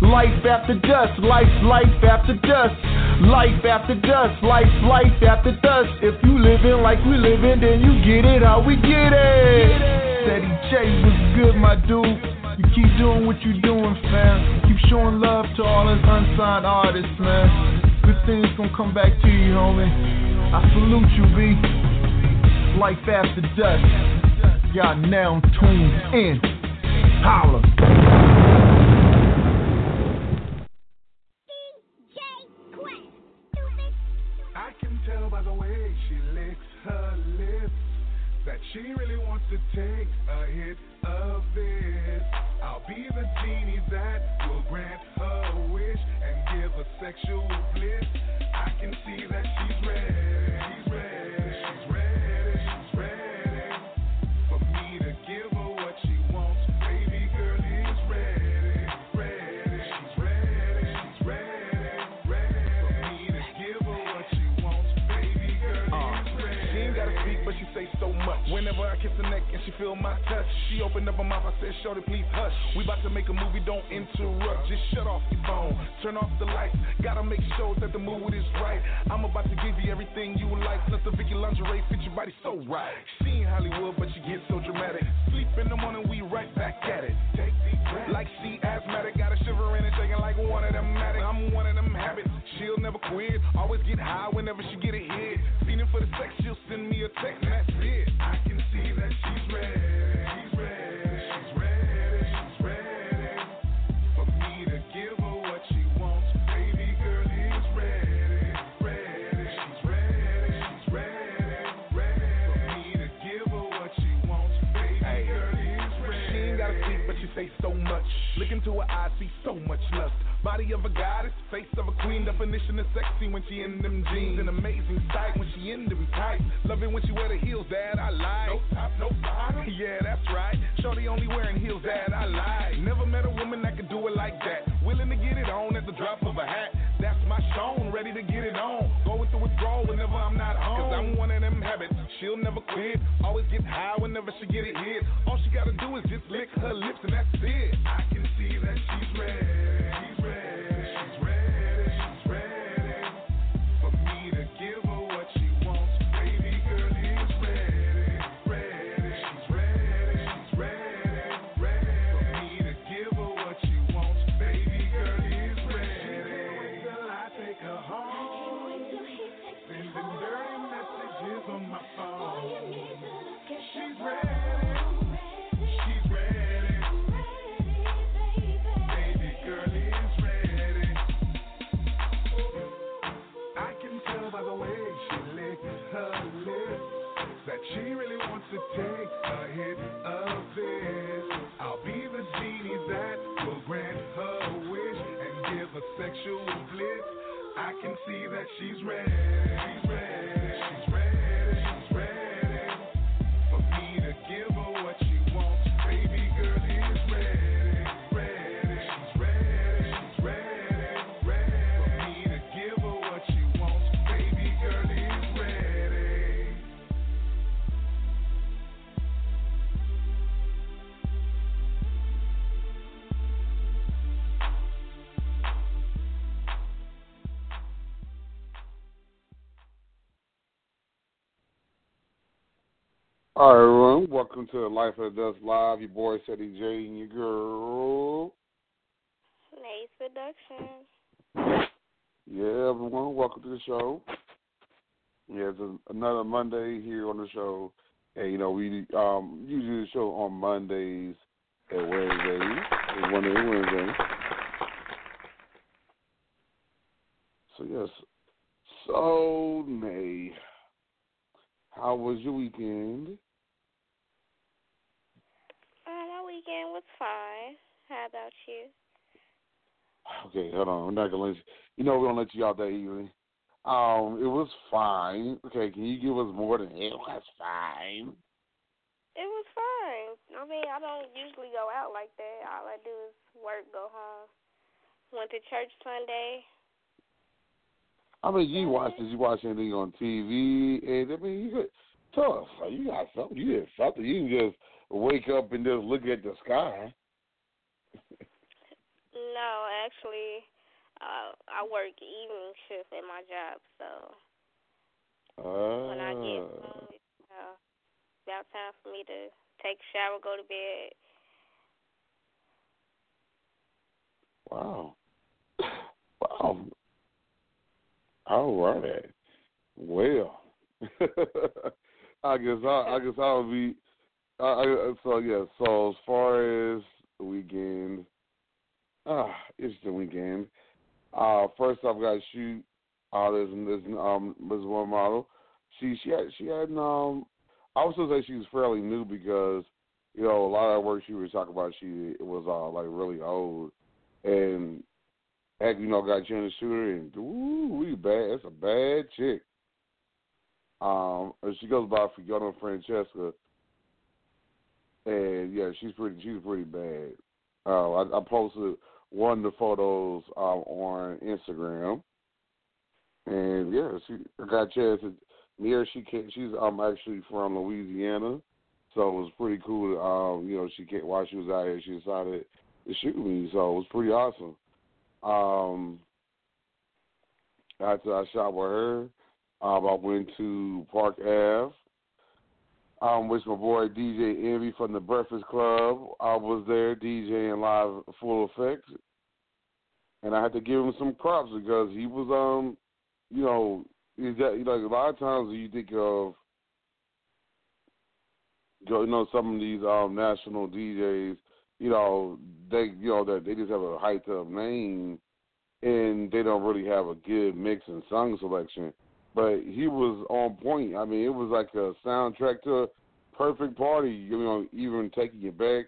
Life after Dusk, life, life after Dusk. Life after Dusk, life, life after Dusk. If you living like we living, then you get it how we get it. Ceddy J was good, my dude. You keep doing what you doing, fam. Keep showing love to all us unsigned artists, man. Good things gonna come back to you, homie. I salute you, B. Life after Dusk. Y'all now tuned in. Holla. All right, everyone. Welcome to the Life of the Dust Live. Your boy, Ceddy J, and your girl. Nice production. Yeah, everyone. Welcome to the show. Yeah, it's a, another Monday here on the show. And, you know, we um usually the show on Mondays and Wednesdays. And Monday and Wednesday. So, yes. So, May, how was your weekend? Uh, my weekend was fine. How about you? Okay, hold on. I'm not gonna let you. You know we don't let you out that easily. Um, it was fine. Okay, can you give us more than it was fine? It was fine. I mean, I don't usually go out like that. All I do is work, go home. Went to church Sunday. I mean, you watch this. You watch anything on TV, and I mean, you could tough. You got something. You did something. You can just wake up and just look at the sky. No, actually, uh, I work evening shift at my job, so Uh, when I get home, it's uh, about time for me to take a shower, go to bed. wow, wow. All right. Well, I guess I, I guess I'll be. I, I, so yeah. So as far as the weekend, ah, it's the weekend. Uh, first I've got to shoot. Uh, there's there's um there's one model. She she had she had um. I was gonna say she was fairly new because you know a lot of work she was talking about she it was uh like really old and heck you know got a chance to shoot her and ooh we bad that's a bad chick. Um, she goes by Fiona Francesca, and yeah, she's pretty. She's pretty bad. Uh, I, I posted one of the photos um, on Instagram, and yeah, she I got a chance to her. She came, she's um actually from Louisiana, so it was pretty cool. Um, you know, she came while she was out here. She decided to shoot me, so it was pretty awesome. Um, after I shot with her, um, I went to Park Ave. Um, which my boy DJ Envy from the Breakfast Club. I was there DJing live full effect, and I had to give him some props because he was um, you know, is that know a lot of times you think of you know some of these um national DJs, you know they you know that they just have a hyped up name, and they don't really have a good mix and song selection but he was on point. I mean, it was like a soundtrack to a perfect party. You know, even taking you back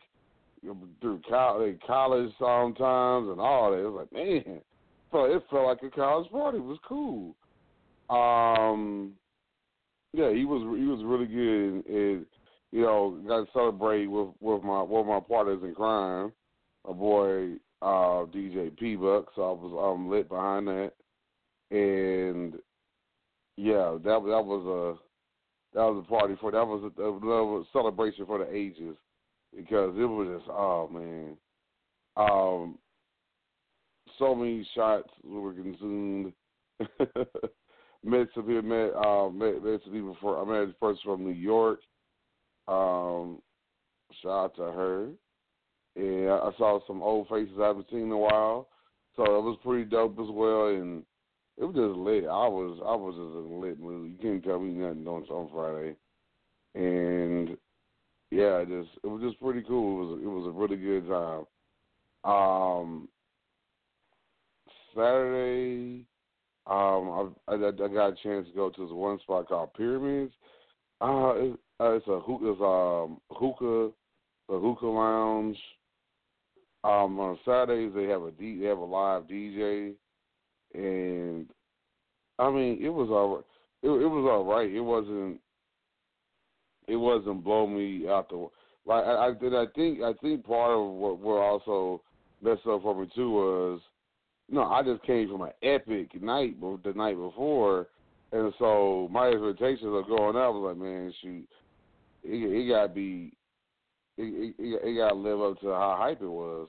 through college, college sometimes and all that. It was like, man, so it felt like a college party. It was cool. Um, yeah, he was he was really good, and, you know, got to celebrate with with my with my partners in crime, my boy uh, DJ P Buck. So I was um lit behind that, and yeah, that that was a that was a party for that was a, celebration for the ages because it was just oh man, um, so many shots were consumed. met some people met uh, met, met some people for I met a person from New York. Um, shout out to her, and I saw some old faces I haven't seen in a while, so it was pretty dope as well. And it was just lit. I was I was just in a lit mood. You can't tell me nothing on on Friday, and yeah, it just it was just pretty cool. It was it was a really good time. Um, Saturday, um, I, I, I got a chance to go to this one spot called Pyramids. Uh, it, uh it's a hookah, it's um hookah, a hookah lounge. Um, on Saturdays they have a D, they have a live DJ, and I mean it was all it, it was all right. It wasn't it wasn't blow me out the like I, I I think I think part of what what also messed up for me too was no, I just came from an epic night the night before, and so my expectations of going out was like man shoot it, it got to be it, it, it got to live up to how hype it was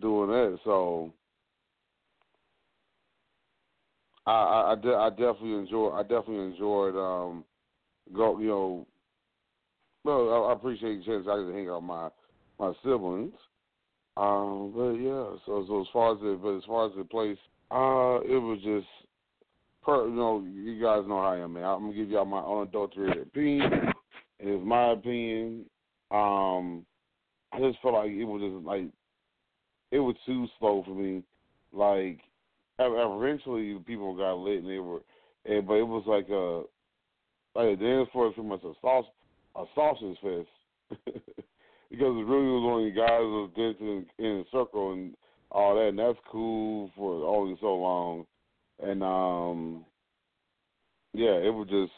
doing that. So I I, I, de- I definitely enjoy I definitely enjoyed um go you know well I, I appreciate the chance I get to hang out with my my siblings. Um, but yeah, so so as far as the but as far as the place, uh, it was just per you know you guys know how I am, man. I'm gonna give y'all my unadulterated opinion. It's my opinion. Um, I just felt like it was just like it was too slow for me. Like eventually people got lit and they were, and but it was like a like a dance floor was pretty much a sauce a sausage fest because it really was only guys was dancing in, in a circle and all that, and that's cool for only so long. And um, yeah, it was just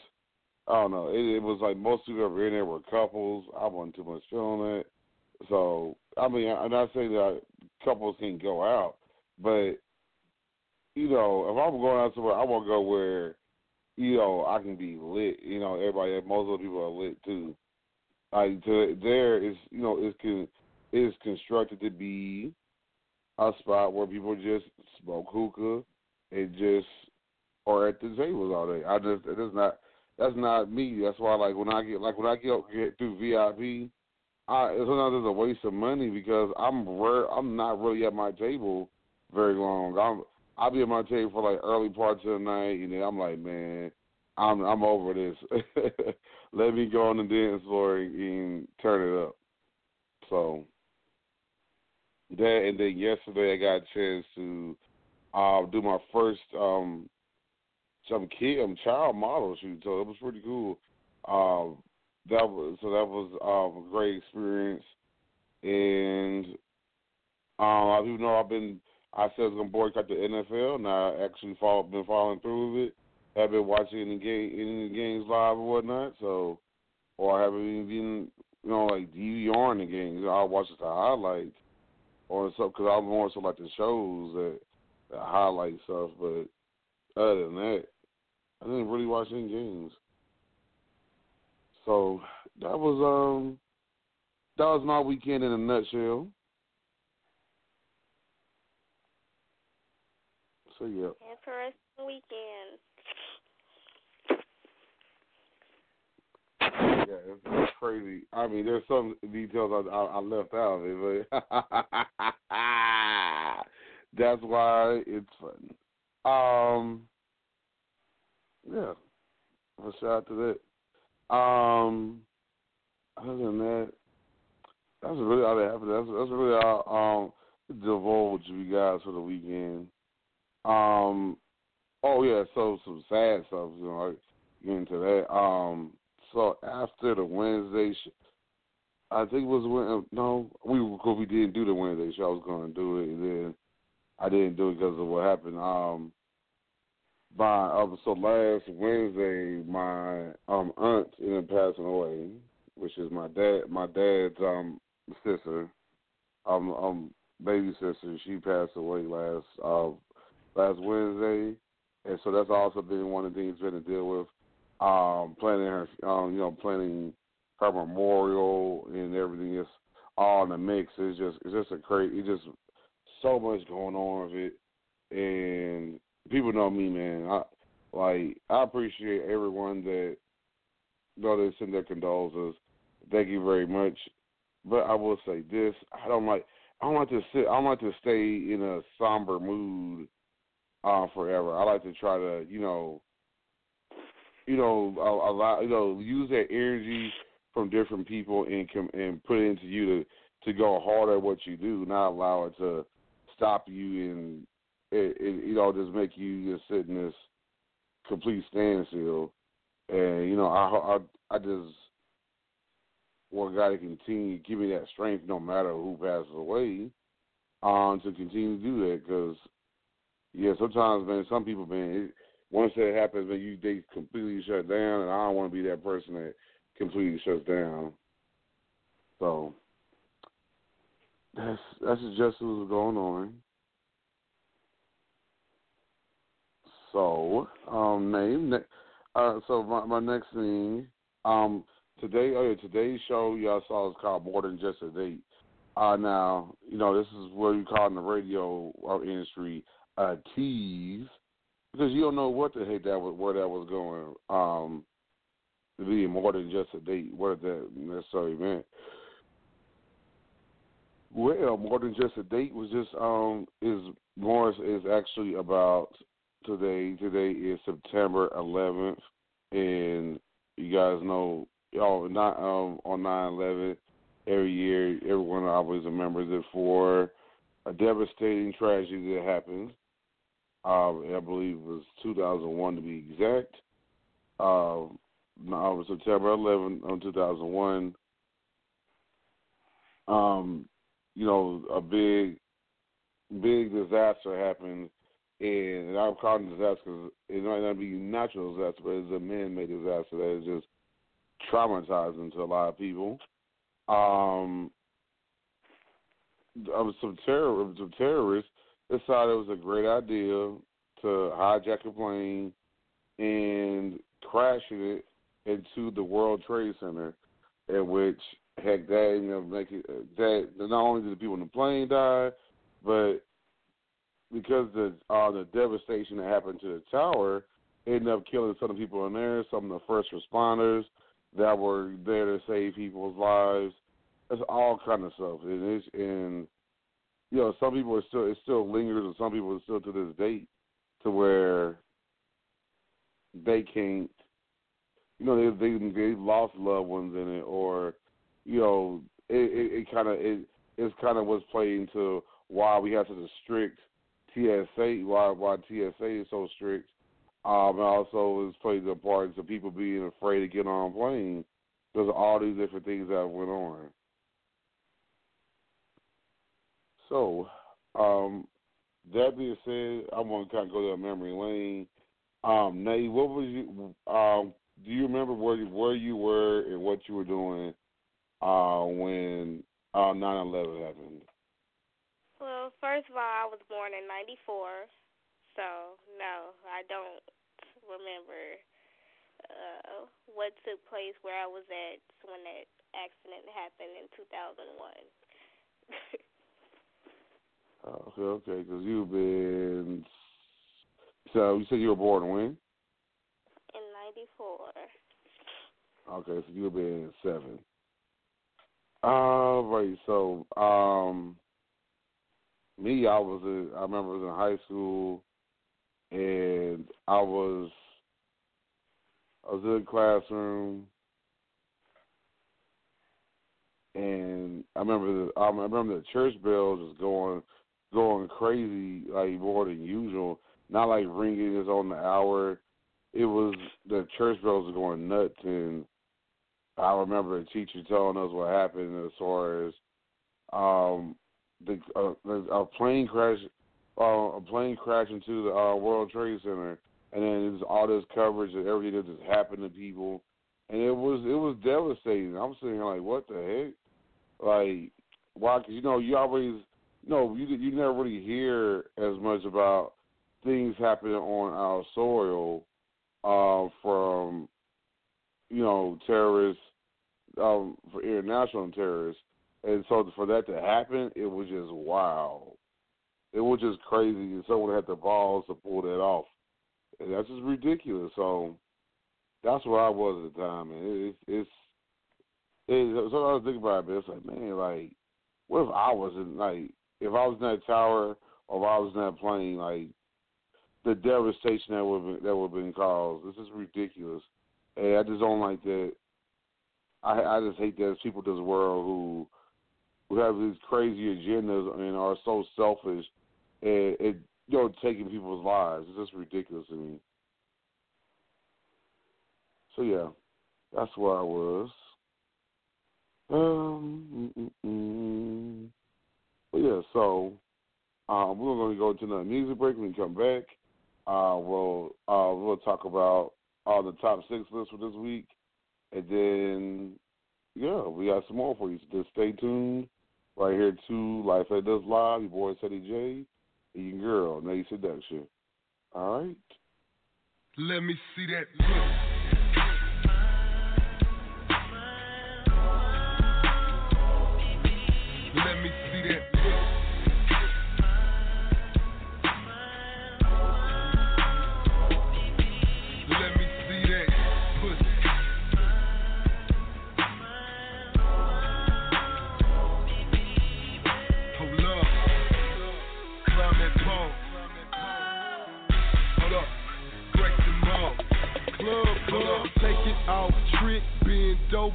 I don't know. It, it was like most people that were in there were couples. I wasn't too much feeling it. So I mean, I'm not saying that couples can go out, but you know, if I'm going out somewhere, I want to go where you know I can be lit. You know, everybody, most of the people are lit too. Like to, there is, you know, it's con, is constructed to be a spot where people just smoke hookah and just are at the tables all day. I just is not that's not me. That's why like when I get like when I get, get through VIP, I sometimes it's a waste of money because I'm rare, I'm not really at my table very long. I'm I'll be at my table for like early parts of the night, and then I'm like, man, I'm I'm over this. Let me go on the dance floor and, turn it up. So that, and then yesterday I got a chance to uh, do my first um, some kid um, child model shoot, so it was pretty cool. Um, that was so that was um, a great experience, and um, even know I've been I said I was gonna boycott the NFL, and I actually follow, been following through with it. I Have been watching any game any games live or whatnot, so or I haven't even been you know like DVRing the games. I watch the highlights or something because I'm more so like the shows that, that highlight stuff. But other than that, I didn't really watch any games. So that was um that was my weekend in a nutshell. So yeah. Interesting weekend. Yeah, it's, it's crazy. I mean, there's some details I, I, I left out of it, but that's why it's fun. Um, yeah, a shout out to that. Um, other than that, that's really all that happened. That's that's really all um divulge you guys for the weekend. Um, oh yeah, so some sad stuff. You know, like, get into that. Um, so after the Wednesday, sh- I think it was when no, we because we didn't do the Wednesday show. I was going to do it, and then I didn't do it because of what happened. Um, by uh, so last Wednesday, my um aunt ended up passing away, which is my dad, my dad's um sister, um um baby sister. She passed away last uh last Wednesday, and so that's also been one of the things we're to deal with. Um, planning her, um, you know, planning her memorial and everything is all in the mix. It's just it's just a crazy. It's just so much going on with it, and people know me, man. I like I appreciate everyone that know they send their condolences. Thank you very much. But I will say this: I don't like I don't to sit. I don't to stay in a somber mood uh, forever. I like to try to, you know, you know, allow you know use that energy from different people and and put it into you to to go hard at what you do, not allow it to stop you and it, it you know just make you just sit in this complete standstill. And you know, I I I just want God to continue give me that strength, no matter who passes away, um, to continue to do that. Because yeah, sometimes man, some people man, it, once that happens, man, you they completely shut down, and I don't want to be that person that completely shuts down. So that's that's just what's going on. So, um, name. Uh, so my my next thing, um, today, oh yeah, today's show y'all saw is called More Than Just a Date. Uh, now, you know, this is what you call in the radio uh, industry a tease because you don't know what the heck that was, where that was going. Um, to be more than just a date, what that necessarily meant. Well, more than just a date was just um is Morris is actually about today. Today is September 11th, and you guys know, oh, not um on 9/11 every year, everyone always remembers it for a devastating tragedy that happened. Um, I believe it was 2001 to be exact. Um, no, September 11, on 2001. Um, you know, a big, big disaster happened, and I'm calling it disaster because it might not be natural disaster, but it's a man-made disaster that is just traumatizing to a lot of people. Um, of some terror, some terrorists decided it was a great idea to hijack a plane and crashing it into the World Trade Center, in which heck that you know make it that not only did the people in the plane die, but because the uh, the devastation that happened to the tower ended up killing some of the people in there, some of the first responders that were there to save people's lives. It's all kind of stuff, and it's and you know some people are still it still lingers, and some people are still to this date to where they can't you know they they they lost loved ones in it, or you know it it, it kind of it it's kind of what's playing to why we have such a strict TSA, why why TSA is so strict. Um, and also it's played the part of people being afraid to get on a plane because of all these different things that went on. So, um, that being said, I'm gonna kind of go down memory lane. Um, Nate, what was you? Um, do you remember where you, where you were and what you were doing uh, when uh, 9/11 happened? Well, first of all, I was born in '94, so no, I don't remember uh, what took place where I was at when that accident happened in 2001. okay, okay, because you've been. So you said you were born when? In '94. Okay, so you'll be in seven. All right, so um, me, I was in, I remember I was in high school, and I was I was in the classroom, and I remember the I remember the church bells just going going crazy like more than usual. Not like ringing is on the hour it was the church bells were going nuts, and I remember the teacher telling us what happened as far as um, the uh, a plane crash, uh, a plane crashed into the uh, World Trade Center, and then it was all this coverage of everything that just happened to people, and it was it was devastating. I'm sitting here like, what the heck? Like, why? Cause you know, you always, you know, you you never really hear as much about things happening on our soil uh, from you know terrorists, um, for international terrorists, and so for that to happen, it was just wow. It was just crazy, and someone had the balls to pull that off, and that's just ridiculous. So that's where I was at the time, and it's it's. it's so I was thinking about it, it's like, man, like, what if I was in, like, if I was in that tower or if I was in that plane, like, the devastation that would that would have been caused. This is ridiculous, and I just don't like that. I I just hate that people in this world who who have these crazy agendas and are so selfish and, and you know taking people's lives. It's just ridiculous to me. So yeah, that's where I was. Um, but yeah, so um, we're going to go to another music break. When we come back, uh, we'll uh, we'll talk about all the top six lists for this week, and then yeah, we got some more for you. Just stay tuned right here to Life That Does Live. Your boy Ceddy J, and your girl Nay Seduction. All right. Let me see that look.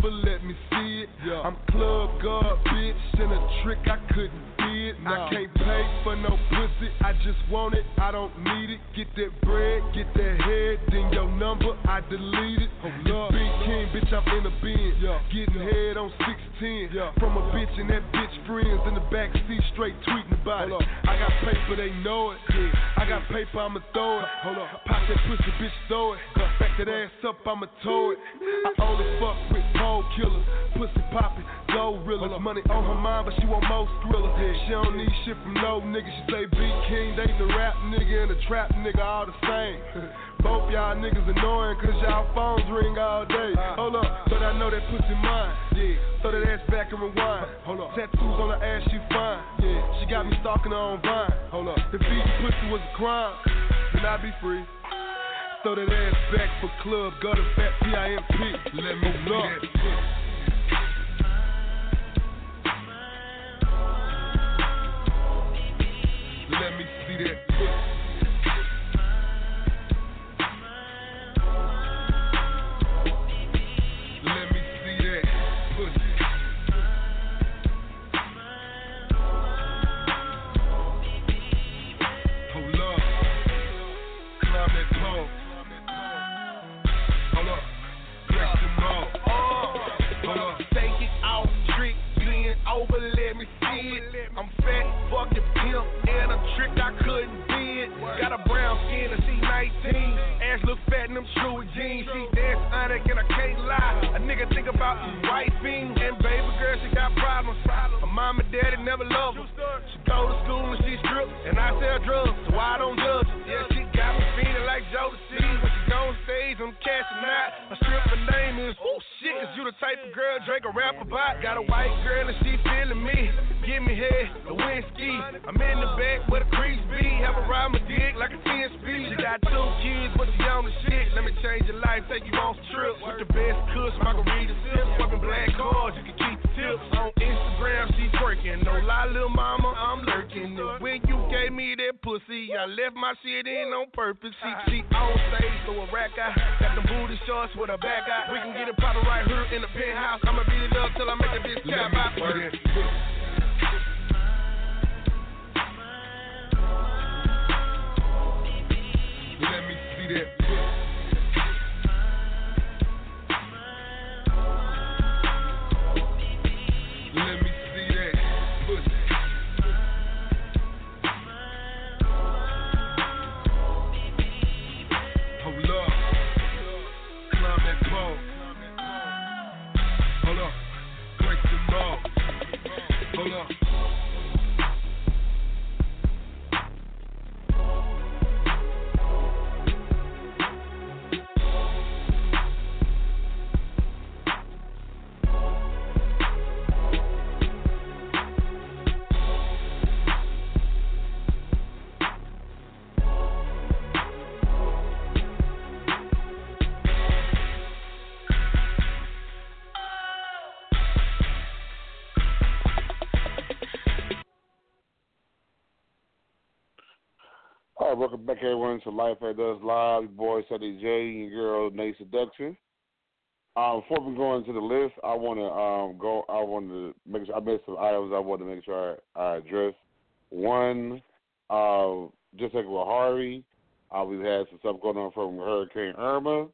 Over, let me see it. Yeah. I'm club god, bitch, and a trick I couldn't bid. Nah. I can't pay for no pussy, I just want it, I don't need it. Get that bread, get that head, then your number, I delete it. Oh, Big King, bitch, I'm in a bin. Yeah. Getting head on 610. Yeah. From a bitch and that bitch friends in the back seat, straight tweeting about Hold it. Up. I got paper, they know it. I got paper, I'ma throw it. Hold up. Pop that pussy, bitch, throw it. Back that ass up, I'ma tow it. Thrillers. She don't need shit from no nigga. She say B King, they the rap nigga and the trap nigga all the same. Both y'all niggas annoying cause y'all phones ring all day. Uh. Hold up, but I know that pussy mine. Yeah, throw that ass back and rewind. Hold up, tattoos on her ass, she fine. Yeah, she got me stalking her on Vine. Hold up, if eating pussy was a crime, then I'd be free. Throw that ass back for club, gutter fat P-I-M-P. Let me know. Welcome back everyone to Life That Does Live. Your boy Ceddy J and your girl Nate Seduction. Um, before we go into the list, I want to um, go. I want to make sure I missed some items. I want to make sure I, I address. One, uh, just like with Harvey, uh, we've had some stuff going on from Hurricane Irma.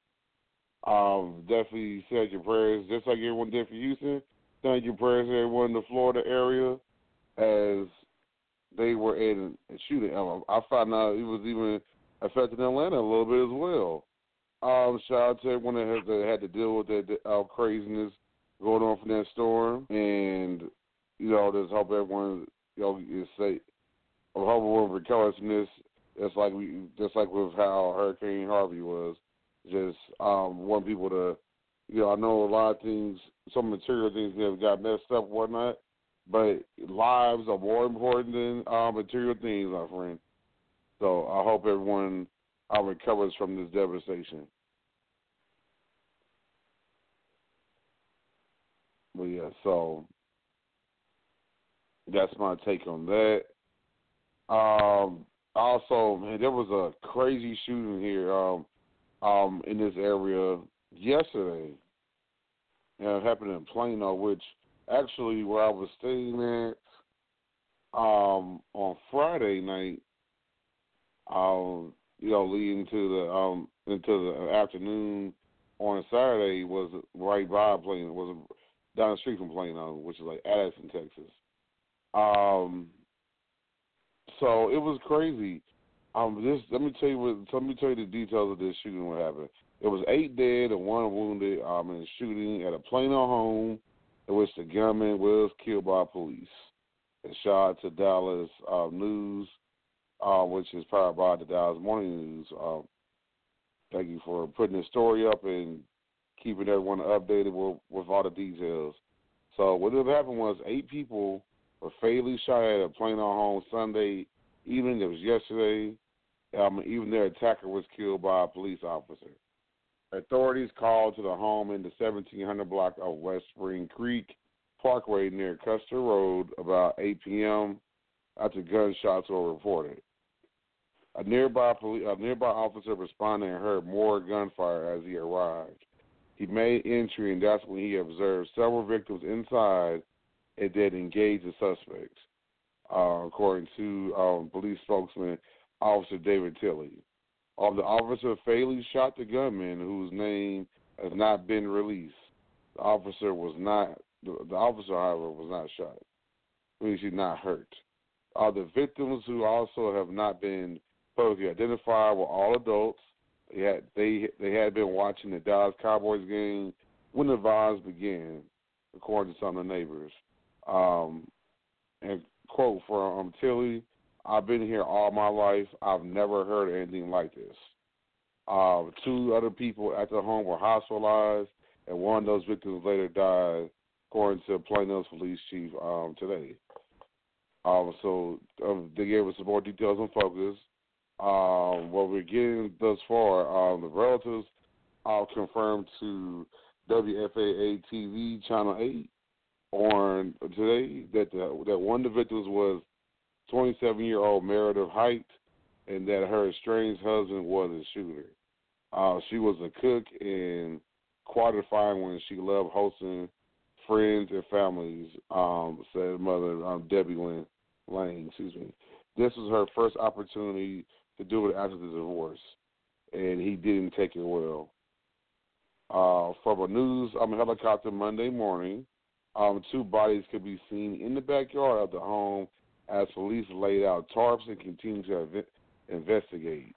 Um, definitely said your prayers, just like everyone did for Houston. thank you prayers to everyone in the Florida area as they were in shooting. I found out it was even affecting Atlanta a little bit as well. Um, shout out to everyone that had, that had to deal with that uh, craziness going on from that storm, and you know, just hope everyone you know is safe. I hope everyone recovers from this. It's like we, just like with how Hurricane Harvey was, just um, want people to, you know, I know a lot of things, some material things have got messed up, whatnot, but lives are more important than uh, material things, my friend. So I hope everyone uh, recovers from this devastation. But yeah, so that's my take on that. Um, also, man, there was a crazy shooting here um, um, in this area yesterday. And it happened in Plano, which actually where I was staying at um, on Friday night, um, you know, leading to the um, into the afternoon on Saturday was right by Plano, was down the street from Plano, which is like Addison, Texas. Um, so it was crazy. Um, this let me tell you what. Let me tell you the details of this shooting. What happened? It was eight dead and one wounded um, in a shooting at a Plano home in which the gunman was killed by police. And shout out to Dallas uh, News, uh, which is powered by the Dallas Morning News. Um, thank you for putting the story up and keeping everyone updated with, with all the details. So what had happened was eight people were fatally shot at a Plano home Sunday evening. It was yesterday. Um, even their attacker was killed by a police officer. Authorities called to the home in the 1700 block of West Spring Creek Parkway near Custer Road about 8 p.m. after gunshots were reported. A nearby police, a nearby officer responded and heard more gunfire as he arrived. He made entry, and that's when he observed several victims inside and then engaged the suspects, uh, according to um, police spokesman Officer David Tilley. Um, the officer fatally shot the gunman, whose name has not been released. The officer was not. The, the officer, however, was not shot. Means he's not hurt. Uh, the victims, who also have not been publicly identified, were all adults. They had they they had been watching the Dallas Cowboys game when the violence began, according to some of the neighbors. Um, and quote from um, Tilley, I've been here all my life. I've never heard anything like this. Uh, two other people at the home were hospitalized, and one of those victims later died, according to Plano's police chief um, today. Um, so um, they gave us some more details on focus. Um, what we're getting thus far, um, the relatives are confirmed to WFAA TV Channel 8 on today that the, that one of the victims was 27 year old Meredith Hight, and that her estranged husband was a shooter. Uh, she was a cook and qualifying when she loved hosting friends and families, um, said mother um, Debbie Lynn Lane. Excuse me. This was her first opportunity to do it after the divorce, and he didn't take it well. Uh, from a news um, helicopter Monday morning, um, two bodies could be seen in the backyard of the home as police laid out tarps and continue to investigate.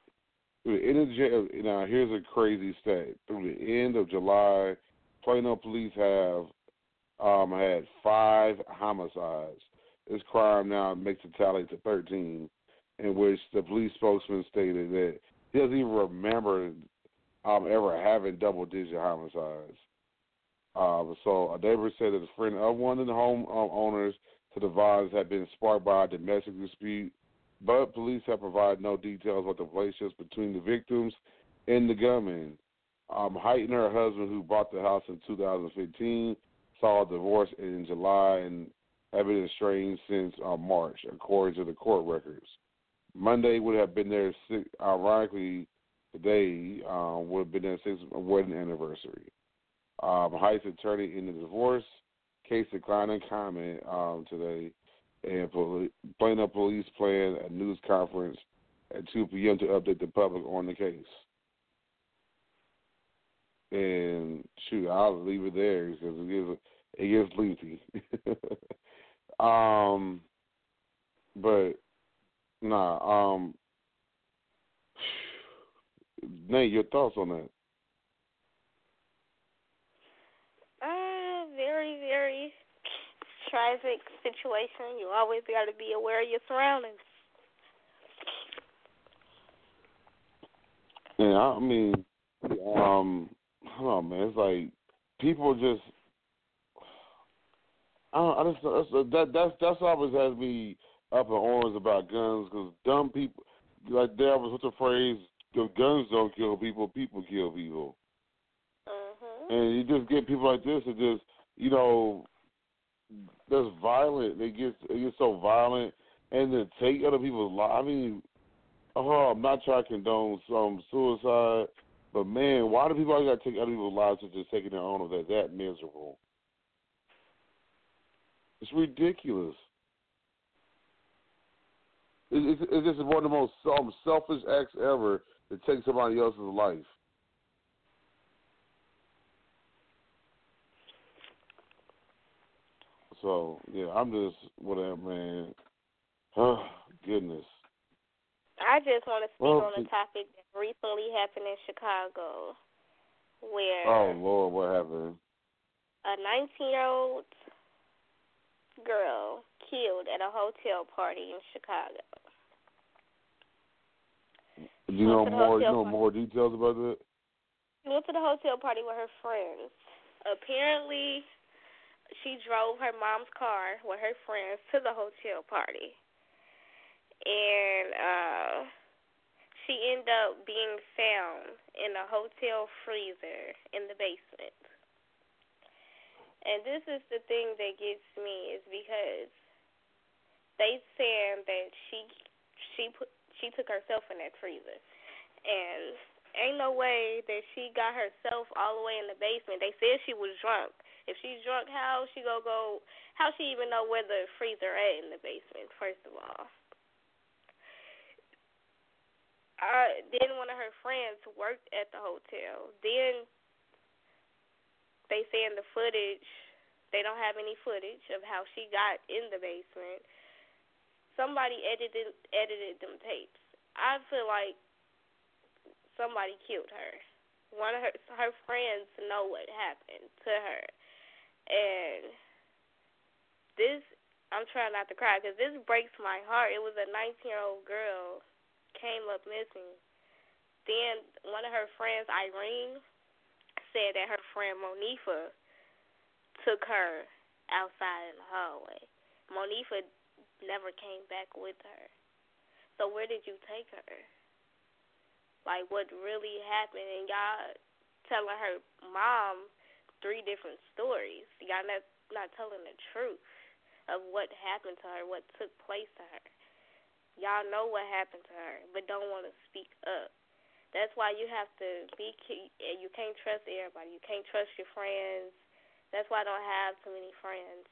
Through the end of, now, here's a crazy stat. Through the end of July, Plano police have um, had five homicides. This crime now makes the tally to 13, in which the police spokesman stated that he doesn't even remember um, ever having double-digit homicides. Uh, so a neighbor said that a friend of one of the home um, owners to the violence had been sparked by a domestic dispute, but police have provided no details about the relationships between the victims and the gunman. Um, her husband, who bought the house in 2015, saw a divorce in July and have been estranged since uh, March, according to the court records. Monday would have been their, six, ironically, today uh, would have been their sixth wedding anniversary. Um, Hight's attorney in the divorce case declining comment um, today, and poli- Plano Police plan a news conference at 2 p.m. to update the public on the case. And shoot, I'll leave it there because it gives it gets leafy. um, but nah. Um, Nate, your thoughts on that? Uh, very, very tragic situation. You always got to be aware of your surroundings. Yeah, I mean, um, I don't know, man. It's like people just. I don't. I just that's, that that's that's always has me up in arms about guns because dumb people like there was such a phrase: "The guns don't kill people, people kill people." Mm-hmm. And you just get people like this that just you know that's violent. They get they get so violent and then take other people's lives. I mean, oh, I'm not trying to condone some suicide, but man, why do people got to take other people's lives for just taking their own? That that miserable. It's ridiculous. It's, it's, it's just one of the most selfish acts ever to take somebody else's life. So yeah, I'm just whatever, man. Oh goodness. I just want to speak Well, on a topic that recently happened in Chicago, where Oh Lord, what happened? a 19-year-old girl killed at a hotel party in Chicago. Do you know Went to the more? You know party. more details about that? She went to the hotel party with her friends. Apparently, she drove her mom's car with her friends to the hotel party. And uh she ended up being found in a hotel freezer in the basement. And this is the thing that gets me is because they saying that she she put she took herself in that freezer. And ain't no way that she got herself all the way in the basement. They said she was drunk. If she's drunk, how she go go? How she even know where the freezer at in the basement? First of all, uh, then one of her friends worked at the hotel. Then they say in the footage they don't have any footage of how she got in the basement. Somebody edited edited them tapes. I feel like somebody killed her. One of her her friends know what happened to her, and this I'm trying not to cry because this breaks my heart. It was a 19 year old girl came up missing. Then one of her friends, Irene, said that her friend Monifa took her outside in the hallway. Monifa never came back with her. So where did you take her? Like what really happened? And y'all telling her mom three different stories. Y'all not not telling the truth of what happened to her, what took place to her. Y'all know what happened to her, but don't want to speak up. That's why you have to be. You can't trust everybody. You can't trust your friends. That's why I don't have too many friends.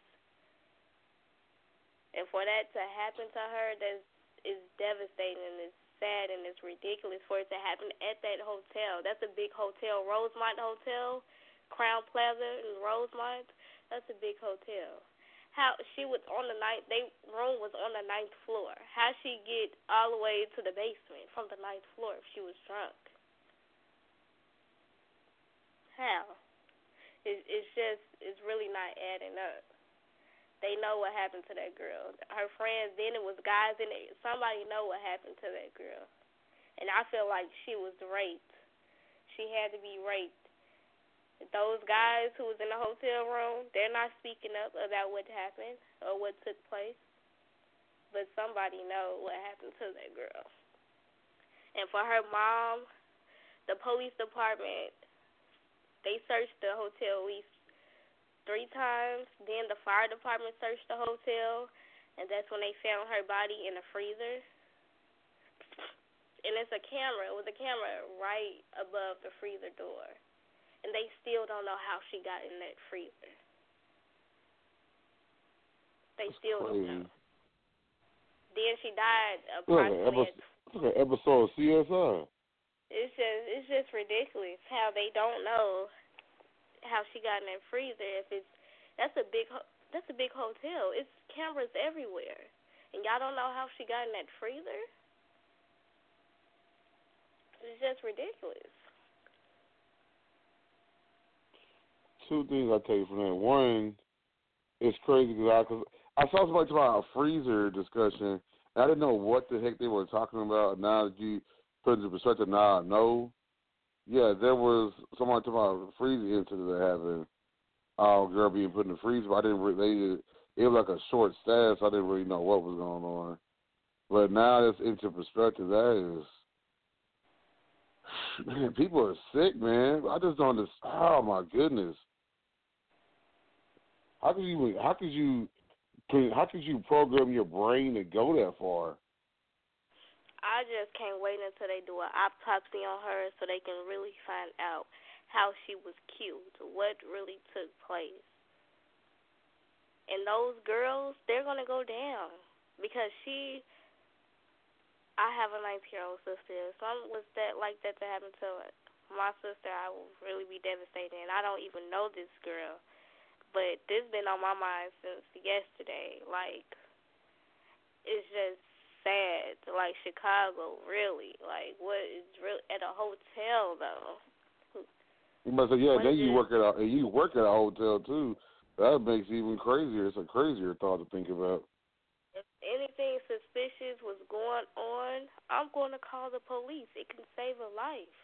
And for that to happen to her, that is devastating and it's sad and it's ridiculous for it to happen at that hotel. That's a big hotel, Rosemont Hotel, Crowne Plaza in Rosemont. That's a big hotel. How she was on the ninth? They room was on the ninth floor. How she get all the way to the basement from the ninth floor if she was drunk? How? It, it's just it's really not adding up. They know what happened to that girl. Her friends, then it was guys it. Somebody know what happened to that girl, and I feel like she was raped. She had to be raped. Those guys who was in the hotel room, they're not speaking up about what happened or what took place, but somebody know what happened to that girl. And for her mom, the police department, they searched the hotel at least three times. Then the fire department searched the hotel, and that's when they found her body in a freezer. And it's a camera. It was a camera right above the freezer door, and they still don't know how she got in that freezer. They That's still don't know. Then she died approximately. look at episode of CSI. It's just it's just ridiculous how they don't know how she got in that freezer if it's That's a big that's a big hotel. It's cameras everywhere. And y'all don't know how she got in that freezer? It's just ridiculous. Two things I tell you from that. One, it's crazy because I, I saw somebody talk about a freezer discussion. And I didn't know what the heck they were talking about. Now that you put it into perspective, now I know. Yeah, there was somebody talking about a freezer incident that happened. Uh, girl being put in the freezer, but I didn't really. they It was like a short stash. So I didn't really know what was going on. But now that's into perspective. That is man, people are sick, man. I just don't understand. Oh my goodness. How could you? How could you? How could you program your brain to go that far? I just can't wait until they do an autopsy on her so they can really find out how she was killed, what really took place. And those girls, they're gonna go down because she I have a 19 year old sister. If something was that like that to happen to my sister, I would really be devastated. And I don't even know this girl, but this been on my mind since yesterday. Like, it's just sad. Like Chicago, really. Like, what is real at a hotel though? You must say, yeah. Then you work at a you work at a hotel too. That makes it even crazier. It's a crazier thought to think about if anything suspicious was going on, I'm going to call the police. It can save a life.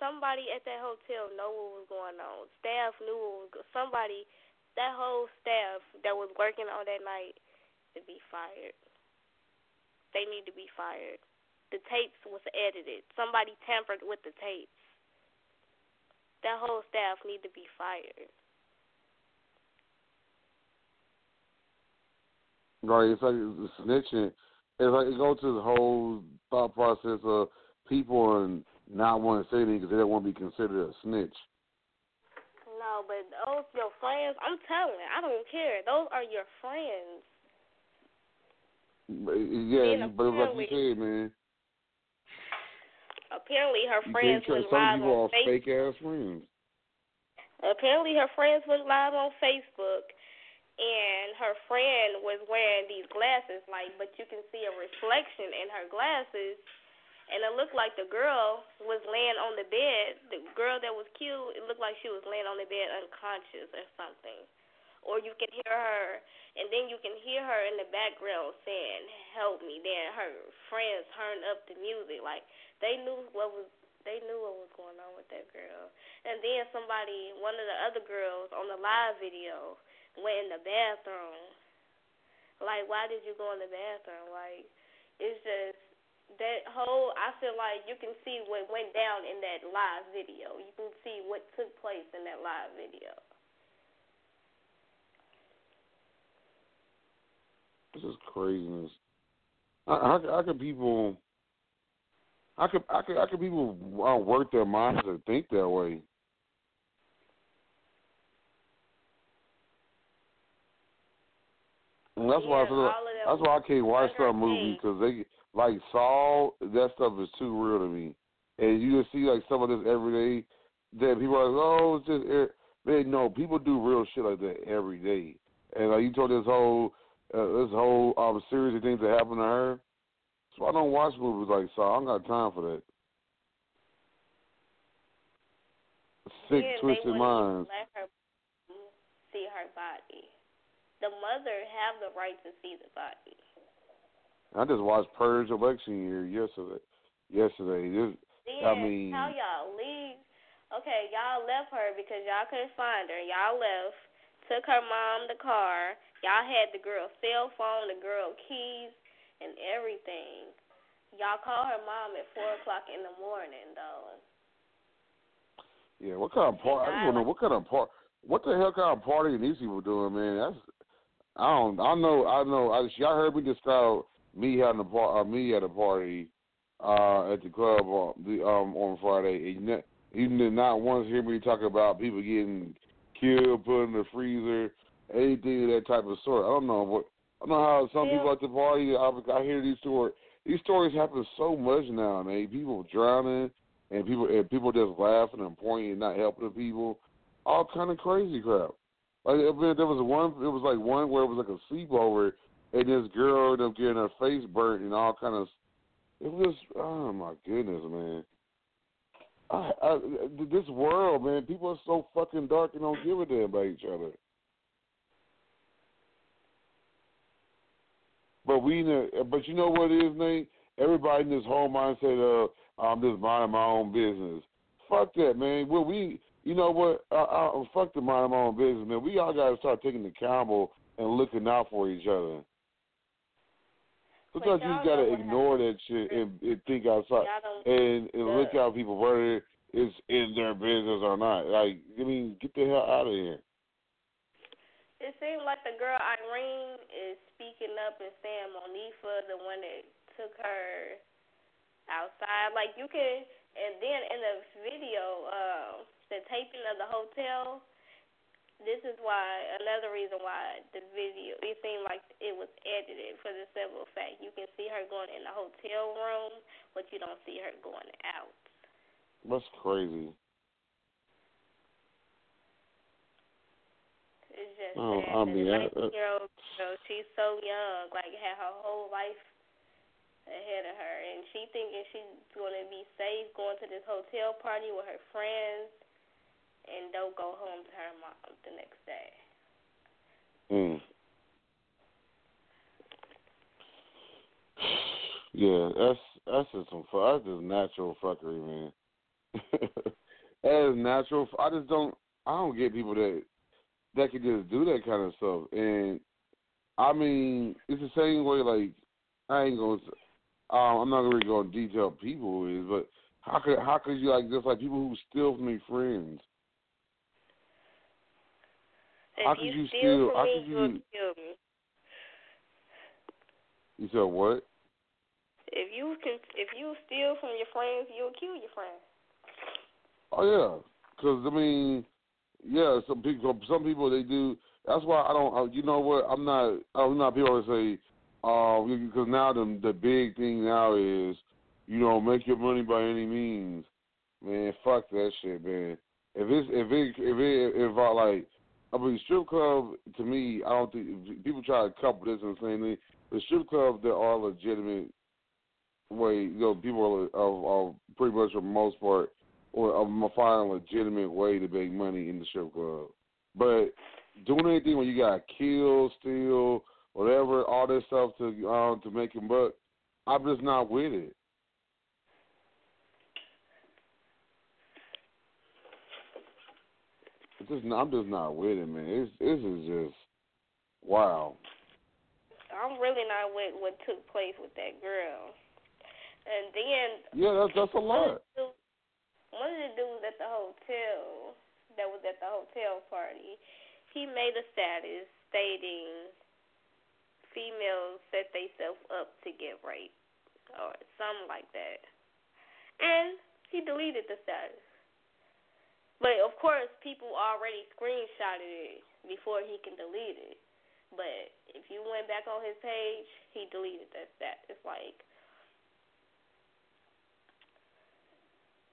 Somebody at that hotel know what was going on. Staff knew what was somebody that whole staff that was working on that night to be fired. They need to be fired. The tapes was edited. Somebody tampered with the tapes. That whole staff need to be fired. Right, it's like snitching. It's like it goes to the whole thought process of people and not wanting to say anything because they don't want to be considered a snitch. No, but those your friends. I'm telling. I don't care. Those are your friends. Yeah, but like you said, man. Apparently, her friends went live on Facebook. fake ass friends. Apparently, her friends went live on Facebook and her friend was wearing these glasses, like, but you can see a reflection in her glasses, and it looked like the girl was laying on the bed. The girl that was killed, it looked like she was laying on the bed unconscious or something. Or you can hear her, and then you can hear her in the background saying, "Help me!" Then her friends turned up the music, like they knew what was they knew what was going on with that girl. And then somebody, one of the other girls on the live video, went in the bathroom. Like, why did you go in the bathroom? Like, it's just that whole. I feel like you can see what went down in that live video. You can see what took place in that live video. This is craziness. How, how, how can people? How could how could how could people uh, work their minds and think that way? And that's yeah, why I feel, that's why I can't watch movies movies because they like Saw. That stuff is too real to me. And you just see like some of this every day. That people are like, oh, it's just air. man. No, people do real shit like that every day. And like you told this whole uh, this whole um series of things that happened to her. So I don't watch movies like Saw. I don't got time for that. Sick, yeah, twisted minds. Let her see her body. The mother have the right to see the body. I just watched Purge election year yesterday. Yesterday, this, Then I mean, how y'all leave? Okay, y'all left her because y'all couldn't find her. Y'all left, took her mom the car. Y'all had the girl cell phone, the girl keys, and everything. Y'all call her mom at four o'clock in the morning, though. yeah. What kind of party? I just wonder what kind of part. What the hell kind of party are these people doing, man? That's I don't. I know. I know. I, y'all heard me describe me having a par- uh, me at a party uh, at the club on the um on Friday. And you did not once hear me talk about people getting killed, put in the freezer, anything of that type of sort. I don't know what. I don't know how some Yeah. people at the party. I, I hear these stories. These stories happen so much now, man. People drowning and people and people just laughing and pointing and not helping the people. All kind of crazy crap. Like there was one. It was like one where it was like a sleepover, and this girl ended up getting her face burnt and all kind of. It was oh my goodness, man. I, I, this world, man, people are so fucking dark and don't give a damn about each other. But we, but you know what it is, Nate? Everybody in this whole mindset of I'm just minding my own business. Fuck that, man. Well, we, you know what? I, I, fuck the mind my own business, man. We all got to start taking the accountable and looking out for each other. Because you got to ignore that shit and, and think outside and, and look out people whether it's in their business or not. Like, I mean, get the hell out of here. It seems like the girl Irene is speaking up and saying Monifah, the one that took her outside. Like you can, and then in the video, uh, the taping of the hotel. This is why another reason why the video it seemed like it was edited for the simple fact you can see her going in the hotel room, but you don't see her going out. That's crazy. It's just oh, sad. I mean, the 19 year old girl, she's so young, like had her whole life ahead of her, and she thinking she's going to be safe going to this hotel party with her friends, and don't go home to her mom the next day. Mm. Yeah, that's that's just some fuck. that's just natural fuckery, man. that is natural. I just don't. I don't get people that that can just do that kind of stuff. And I mean, it's the same way. Like I ain't gonna. Um, I'm not gonna really go in detail people is, but how could how could you like just like people who steal from friends? If how could you, steal from me, you? kill me. You said what? If you can, if you steal from your friends, you'll kill your friends. Oh yeah, because I mean, yeah, some people, some people they do. That's why I don't. You know what? I'm not. I'm not people that say, uh, because now the the big thing now is, you know, make your money by any means. Man, fuck that shit, man. If it's if it if it if I like, I mean, strip club to me, I don't think people try to couple this and saying they, the strip club, there are legitimate way. You know, people are, are, are pretty much for the most part or find a legitimate way to make money in the strip club. But doing anything where you got kill, steal, whatever, all this stuff to um, to make him buck, I'm just not with it. Just, I'm just not with it, man. It's, this is just wow. I'm really not with what took place with that girl. And then yeah, that's that's a lot. One of the dudes at the hotel that was at the hotel party, he made a status stating females set themselves up to get raped or something like that. And he deleted the status. But of course, people already screenshotted it before he can delete it. But if you went back on his page, he deleted that status. Like,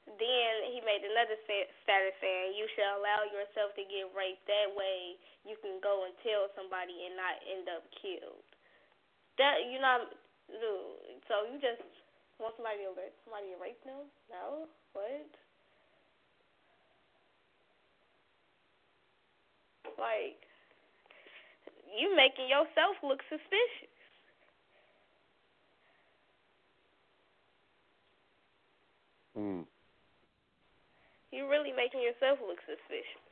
then he made another status saying, "You should allow yourself to get raped. That way, you can go and tell somebody and not end up killed." That you know, so you just want somebody to rape somebody to rape them? No, what? Like, you making yourself look suspicious. Mm. You really making yourself look suspicious.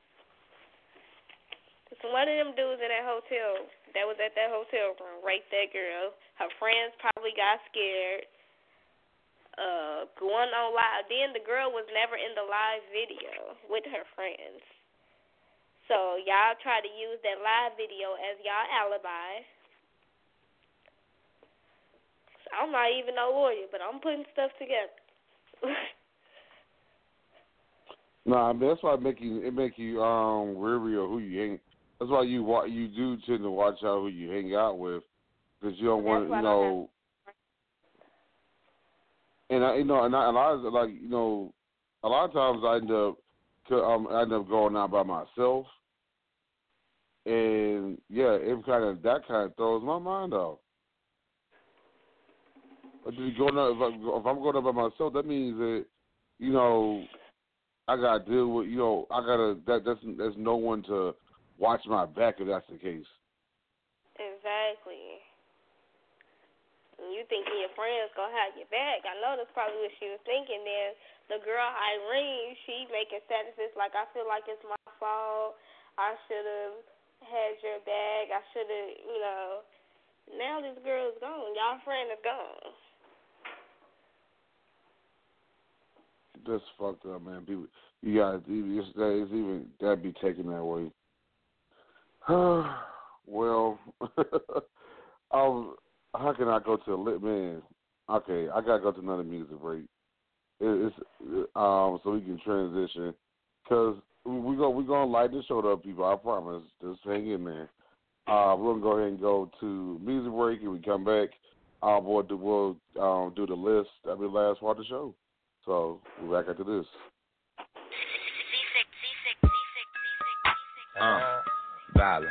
So one of them dudes in that hotel that was at that hotel room raped that girl. Her friends probably got scared. Uh, going on live. Then the girl was never in the live video with her friends. So y'all try to use that live video as y'all alibi. I'm not even a lawyer, but I'm putting stuff together. Nah, I mean, that's why it make you it make you um weary of who you hang. That's why you you do tend to watch out who you hang out with, because you don't want you know. And I, you know, and I, a lot of like you know, a lot of times I end up, um, I end up going out by myself. And yeah, it kind of that kind of throws my mind off. But just going up, if, I, if I'm going up by myself, that means that you know I gotta deal with you know I gotta that that's there's no one to watch my back if that's the case. Exactly. You thinking your friends gonna have your back? I know that's probably what she was thinking. Then the girl Irene, she making sentences like I feel like it's my fault. I should have had your bag. I should have, you know. Now this girl is gone. Y'all friend is gone. That's fucked up, man. People, you got it's, it's even that'd be taken that way. well, um, how can I go to a lit man? Okay, I gotta go to another music break. It, it's um so we can transition because we go we gonna light the show up, people. I promise. Just hang in there. Uh, we're gonna go ahead and go to music break, and we come back. Uh, we'll do, we'll um, do the list. Be last part of the show. So we're back after this. Uh, violent,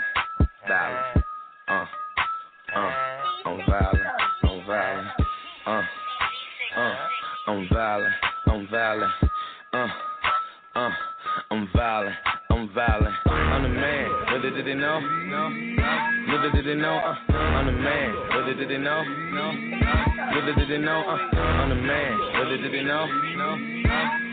violent, uh, uh, I'm violent, I'm violent, uh, uh, I'm violent, I'm violent, uh, uh, I'm violent, I'm violent, I'm the man, whether did they know? No, whether did they know? Uh, I'm the man, whether did they know? No. Little did they know, uh, I'm the man. Little did they know, no.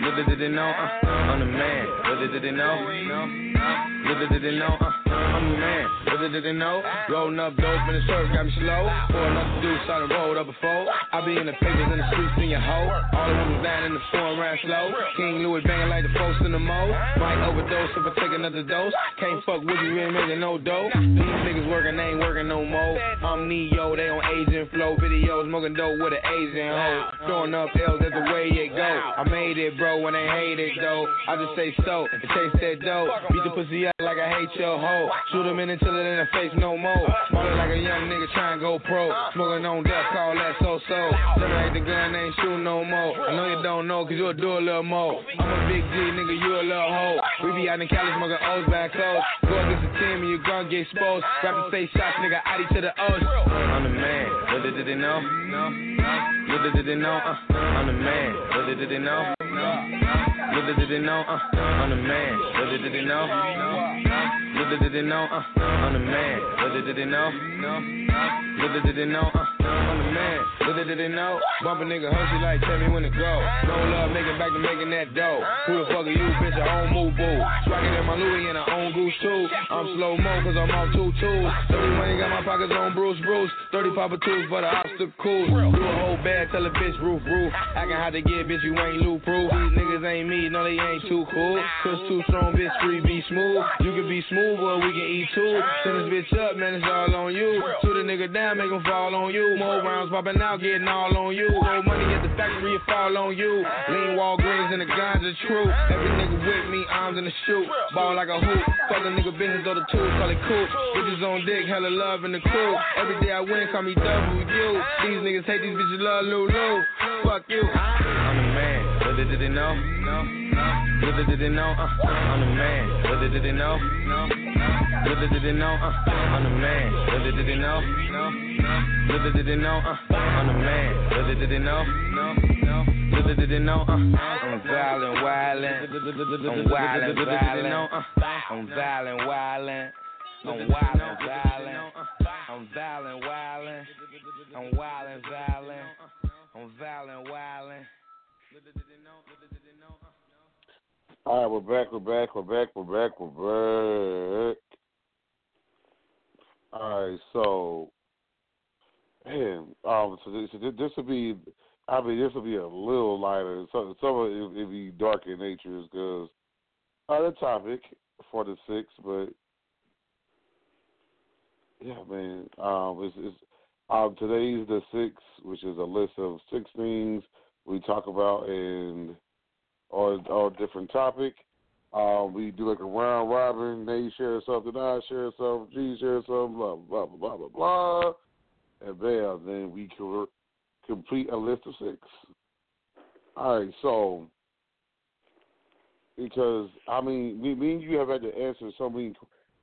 Little did they know, uh, I'm the man. Little did they know, no. Little did they know, uh, I'm the man. Little did they know, rolling up dope in the surf got me slow. Pulling up the dude, started rolled up before. I be in the papers in the streets in your hoe. All the women down in the store around slow. King Louis banging like the folks in the mo. Might overdose if I take another dose. Can't fuck with you, ain't making no dough. These niggas working, they ain't working no more. I'm Neo, they on agent flow videos, smoking dope with an Asian hoe. Throwing up L's, that's the way it go. I made it, bro, when they hate it, though. I just say so, and chase that dough. Beat the pussy up like I hate your hoe. Shoot him in until it in the face no more. Smaller like a young nigga trying to go pro. Smoking on death, call that so-so. Generate the gun, ain't shoot no more. I know you don't know, cause you'll do a little more. I'm a big G, nigga, you a little hoe. We be out in Cali smoking O's back close. Go against the team and you gon' get exposed. Rapping face shots, nigga, Addy to the O's. I'm the man, what did they know? No. Little did they know, uh, I'm the man. Little did they know, no. Little did they know, uh, I'm the man. Little did they know, no. Little did they know, uh, I'm the man. Little did they know, no. Little did they know, uh, I'm the man. Little did they know, bump a nigga hustle like tell me when to go. No love, making back to making that dough. Who the fuck are you, bitch? I own move boo. Striking in my Louis and I own goose too. I'm slow mo cause I'm off two tools. 30 money got my pockets on Bruce Bruce. 30 Papa tools for the obstacles. Do a whole bad, tell a bitch roof roof. Acting how to get bitch, you ain't loop proof. These niggas ain't me, no they ain't too cool. Cause too strong, bitch, free be smooth. You can be smooth, but we can eat too. Send this bitch up, man, it's all on you. Shoot a nigga down, make him fall on you. More rounds popping out, getting all on you. More money at the factory, it fall on you. Lean Walgreens and the guns are true. Every nigga with me, arms in the shoot. Ball like a hoop. Fuck a nigga business, though the tools, call it cool. Bitches on dick, hella love in the crew. Every day I win, call me W. These niggas hate these bitches, love Lulu. Fuck you. I'm the man. Little did they know? No. Little did they know? Uh, I'm the man. Little did they know? No. Little did they know? Uh, I'm the man. Little did they know? No. Little did they know? Uh, I'm the man. Little did they know? No. Little did they know? Uh, I'm violent, violent. I'm violent, violent. I'm violent, violent. I'm wild and violent. I'm violent, violent. I'm wild and violent. I'm violent, violent. All right, we're back. We're back. We're back. We're back. We're back. All right, so man, um, so this, this will be, I mean, this will be a little lighter. So some of it will be dark in nature, because the topic for the six, but yeah, man, um, it's, it's um, today's the six, which is a list of six things we talk about and or or different topic. Um, we do like a round robin. They share something, I share something, G share something, blah blah blah blah blah and bam, then we can complete a list of six. All right, so because I mean, me, me and you have had to answer so many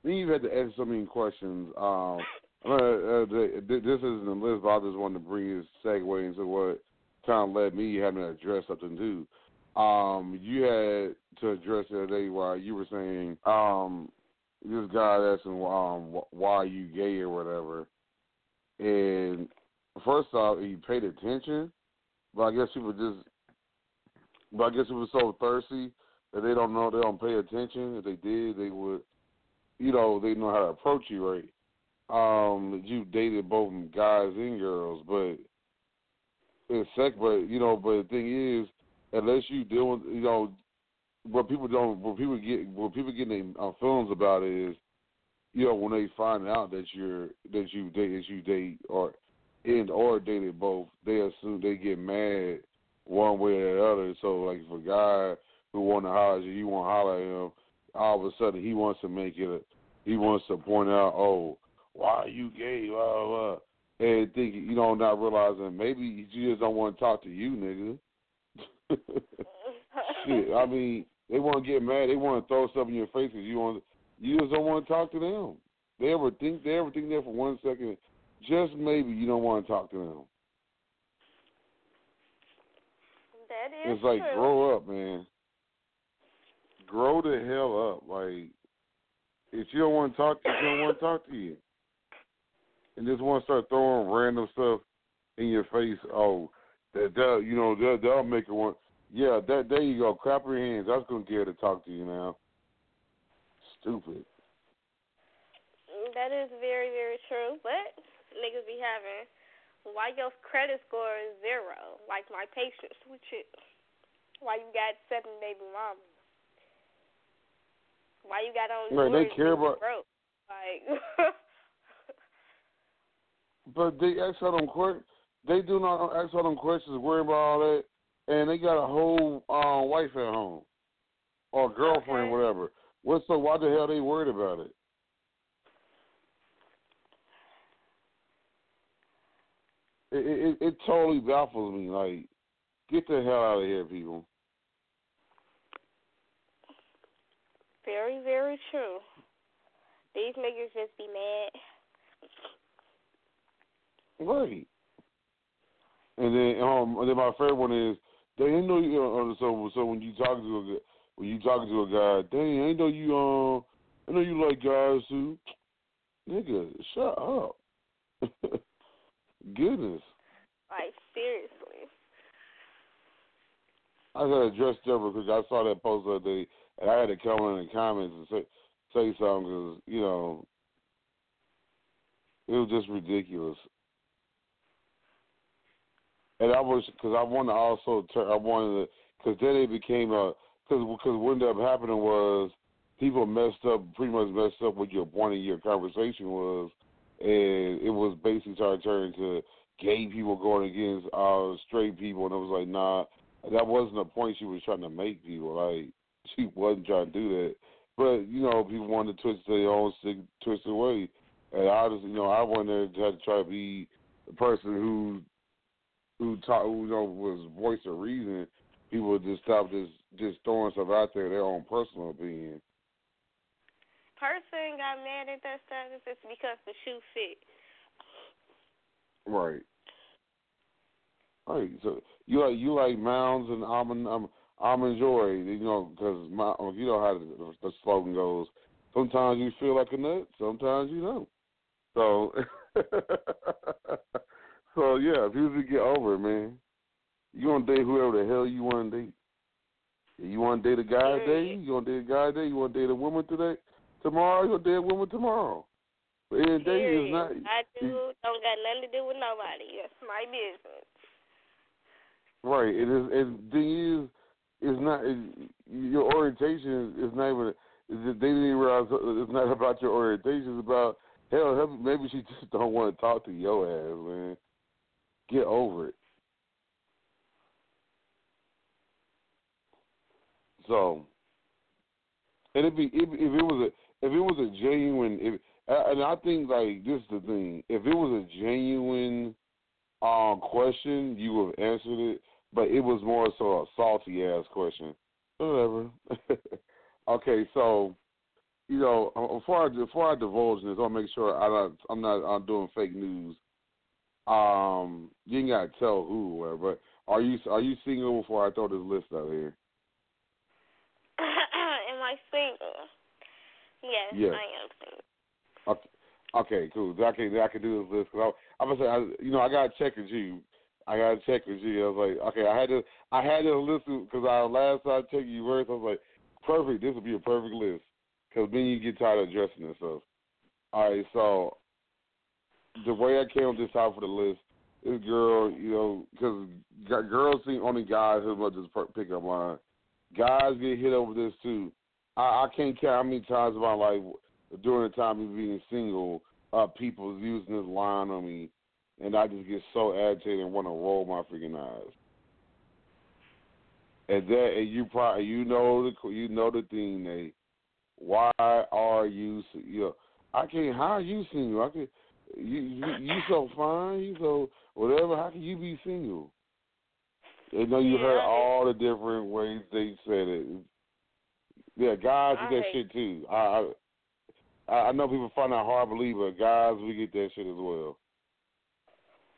then you had to ask so many questions. Um, uh, uh, this isn't the list, but I just wanted to bring this segue into what kind of led me having to address something too. Um, you had to address the other day while you were saying um, this guy asking um, why you gay or whatever, and first off, he paid attention, but I guess people just, but I guess it was so thirsty that they don't know, they don't pay attention. If they did, they would, you know, they know how to approach you right. Um, you dated both guys and girls, but it's sec. But you know, but the thing is, unless you deal with, you know, what people don't, what people get, what people get their uh, feelings about it is, you know, when they find out that you're that you date, that you date or and or dated both, they assume they get mad one way or the other. So like if a guy who want to holler at you, you want to holler at him, all of a sudden he wants to make it. A, he wants to point out, oh, why are you gay? Blah blah. And think you know, not realizing maybe you just don't want to talk to you, nigga. Shit, I mean, they want to get mad. They want to throw stuff in your face because you want. You just don't want to talk to them. They ever think they ever think there for one second just maybe you don't want to talk to them. That is It's like true. grow up, man. Grow the hell up. Like if you don't want to talk to you, you don't want to talk to you. And just want to start throwing random stuff in your face. Oh, that, that you know that that'll make it one. Yeah, that there you go. Clap your hands. I was gonna get her to talk to you now. Stupid. That is very, very true. But niggas be having why your credit score is zero? Like my patience with you. Why you got seven baby mamas? Why you got on Right, they care about- broke? Like But they ask all them questions. They do not ask all them questions, worry about all that, and they got a whole uh, wife at home or girlfriend, Okay. whatever. What's so? Why the hell they worried about it? It, it it totally baffles me. Like, get the hell out of here, people. very, very true. These niggas just be mad. Right. And then um, and then my favorite one is they ain't know you. Uh, so so when you talking to a when you talking to a guy, dang, I ain't know you um, I know you like guys who, Nigga, shut up. Goodness, Like seriously. I got to address Deborah because I saw that post the other day, and I had to come in the comments and say say something because you know it was just ridiculous. And I was because I wanted to also turn. I wanted to because then it became a because because what ended up happening was people messed up pretty much messed up what your point of your conversation was, and it was basically started turning to gay people going against uh straight people, and it was like nah, that wasn't the point she was trying to make people like she wasn't trying to do that. But you know, people wanted to twist their own sick, twisted way, and I just you know I wanted to try to be the person who who talk, who you know was voice of reason. People just stop just just throwing stuff out there, their own personal opinion. Person got mad at that status it's because the shoe fit. Right. Right. So you like you like mounds and almond um, almond joy, you know, because you know how the, the slogan goes. Sometimes you feel like a nut, sometimes you don't. So, so yeah, if you just get over it, man, you gonna date whoever the hell you want to date. You want to date a guy today? You to date a guy today? You want to date a woman today? Tomorrow you gonna date a woman tomorrow. But in the day is not. I do don't got nothing to do with nobody. It's my business. Right. It is. And thing is, it's not it, your orientation is not even. Is they didn't even realize it's not about your orientation. It's about hell. hell, Maybe she just don't want to talk to your ass, man. Get over it. So, and if, if if it was a if it was a genuine if and I think like this is the thing if it was a genuine um question you would have answered it but it was more so a salty ass question whatever okay so you know, before I before I divulge this, I'll make sure I not, I'm not I'm doing fake news. Um, you ain't gotta tell who or whatever, but are you are you single before I throw this list out here? Am I single? Yes, Yes. I am single. Okay, okay, cool. I can I can do this list because I, I'm gonna say, I, you know, I gotta check with you. I gotta check with you. I was like, okay, I had to I had to listen because I last time I checked you first, I was like, perfect. This would be a perfect list because then you get tired of addressing this stuff. All right, so the way I came up this time of the list, this girl, you know, because girls see only guys who much per- pick up on. Guys get hit over this too. I, I can't count how many times in my life during the time of being single, uh, people using this line on me, and I just get so agitated and want to roll my freaking eyes. And that, and you probably you know the you know the thing, Nate. Why are you? You know, I can't. How are you single? I can. You you, you so fine. You so whatever. How can you be single? You know you heard all the different ways they said it. Yeah, guys get that shit too. I, I I know people find that hard to believe, but guys, we get that shit as well.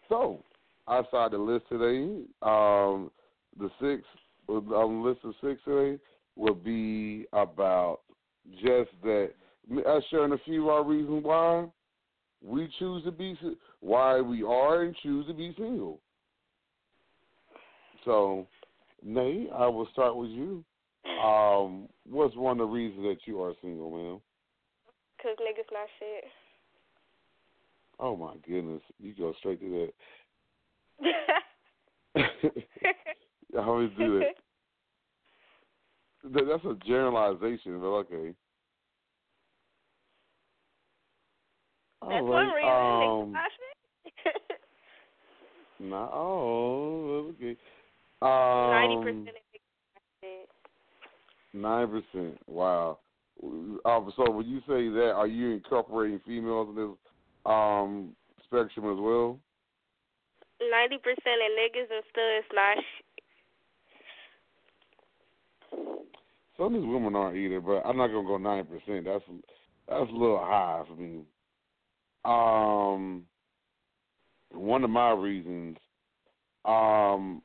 So, outside the list today, um, the six on the list of six today will be about just that. Us sharing a few of our reasons why we choose to be, why we are and choose to be single. So, Nate, I will start with you. Um, what's one of the reasons that you are single, man? Cause niggas not shit. Oh my goodness, you go straight to that. I always do. That- That's a generalization, but okay. All That's right, one reason um. Nah, oh, okay. Ninety Um, percent of niggas not shit. Nine percent. Wow. Um, so when you say that, are you incorporating females in this um, spectrum as well? Ninety percent of niggas and studs not. Some of these women aren't either, but I'm not gonna go nine percent. That's that's a little high for me. Um, one of my reasons, um,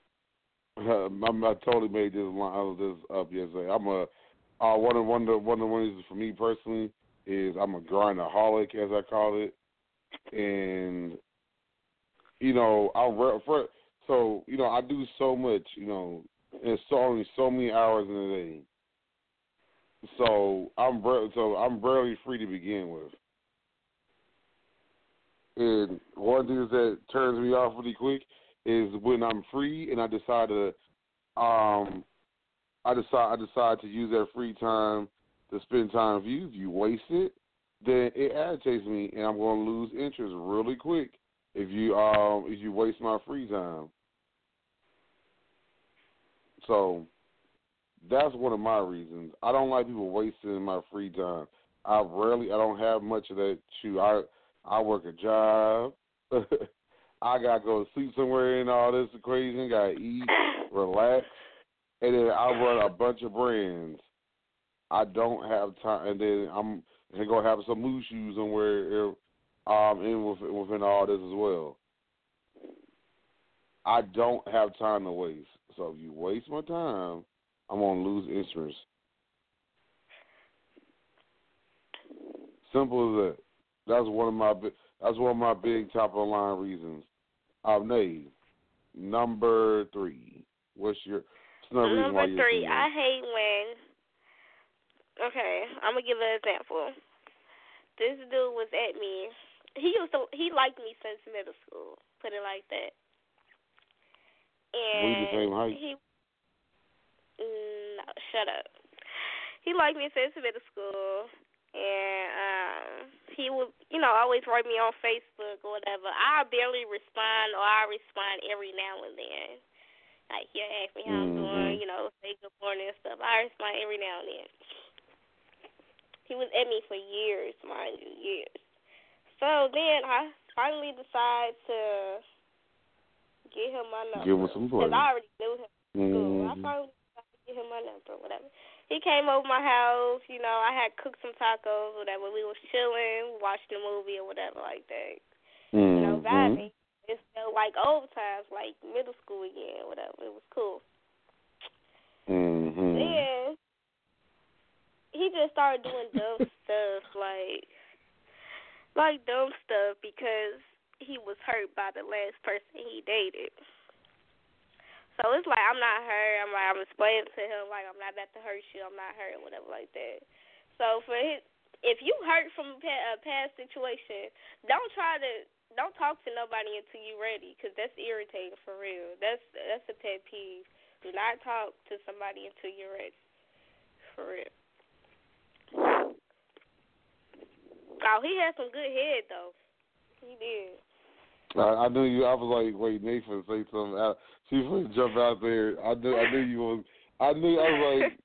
I, I totally made this line this up yesterday. I'm a uh, one of one of the, one of the reasons for me personally is I'm a grindaholic, as I call it, and you know I re- for, so you know I do so much, you know, it's only so many hours in a day. So I'm so I'm barely free to begin with. And one thing that turns me off really quick is when I'm free and I decide to, um, I decide I decide to use that free time to spend time with you. If you waste it, then it agitates me, and I'm going to lose interest really quick if you um if you waste my free time. So that's one of my reasons. I don't like people wasting my free time. I rarely I don't have much of that too. I I work a job. I gotta go sleep somewhere and all this equation, gotta eat, relax. And then I run a bunch of brands. I don't have time and then I'm and gonna have some moose shoes somewhere um in within, within all this as well. I don't have time to waste. So if you waste my time, I'm gonna lose interest. Simple as that. That's one of my that's one of my big top of the line reasons. Nate, number three. What's your what's another reason why Number three. I hate when. Okay, I'm gonna give an example. This dude was at me. He used to. He liked me since middle school. Put it like that. And We the same height? he. No, shut up. He liked me since middle school, and um, he would, you know, always write me on Facebook or whatever. I barely respond, or I respond every now and then. Like he'll ask me how I'm mm-hmm. doing, you know, say good morning and stuff. I respond every now and then. He was at me for years, mind you, years. So then I finally decide to get him my number. Give him some Because. I already knew him school. I mm-hmm. finally decided to get him my number, whatever. He came over my house. You know, I had cooked some tacos, whatever. We was chilling, watching the movie or whatever like that. Mm-hmm. You know, vibing. It felt like old times, like middle school again, whatever. It was cool. Mm-hmm. Then he just started doing dumb stuff, like like dumb stuff because he was hurt by the last person he dated. So it's like I'm not hurt. I'm like I'm explaining to him like I'm not about to hurt you. I'm not hurt, whatever like that. So for his, if you hurt from a past situation, don't try to don't talk to nobody until you're ready, because that's irritating for real. That's that's a pet peeve. Do not talk to somebody until you're ready, for real. Oh, he had some good head though. He did. I, I knew you. I was like, wait, Nathan say something. Out. She was jump out there. I knew. I knew you was. I knew. I was like,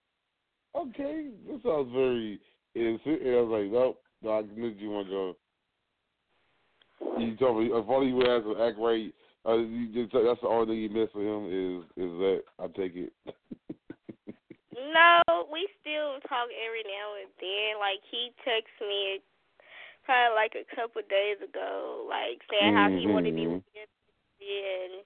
okay, this sounds very. And I was like, nope. No, I knew you want to go. You told me if only you would have to act right. Uh, you just, that's the only thing you miss with him is is that I take it. no, we still talk every now and then. Like he texts me probably like a couple of days ago, like saying mm-hmm. how he wanted me with me and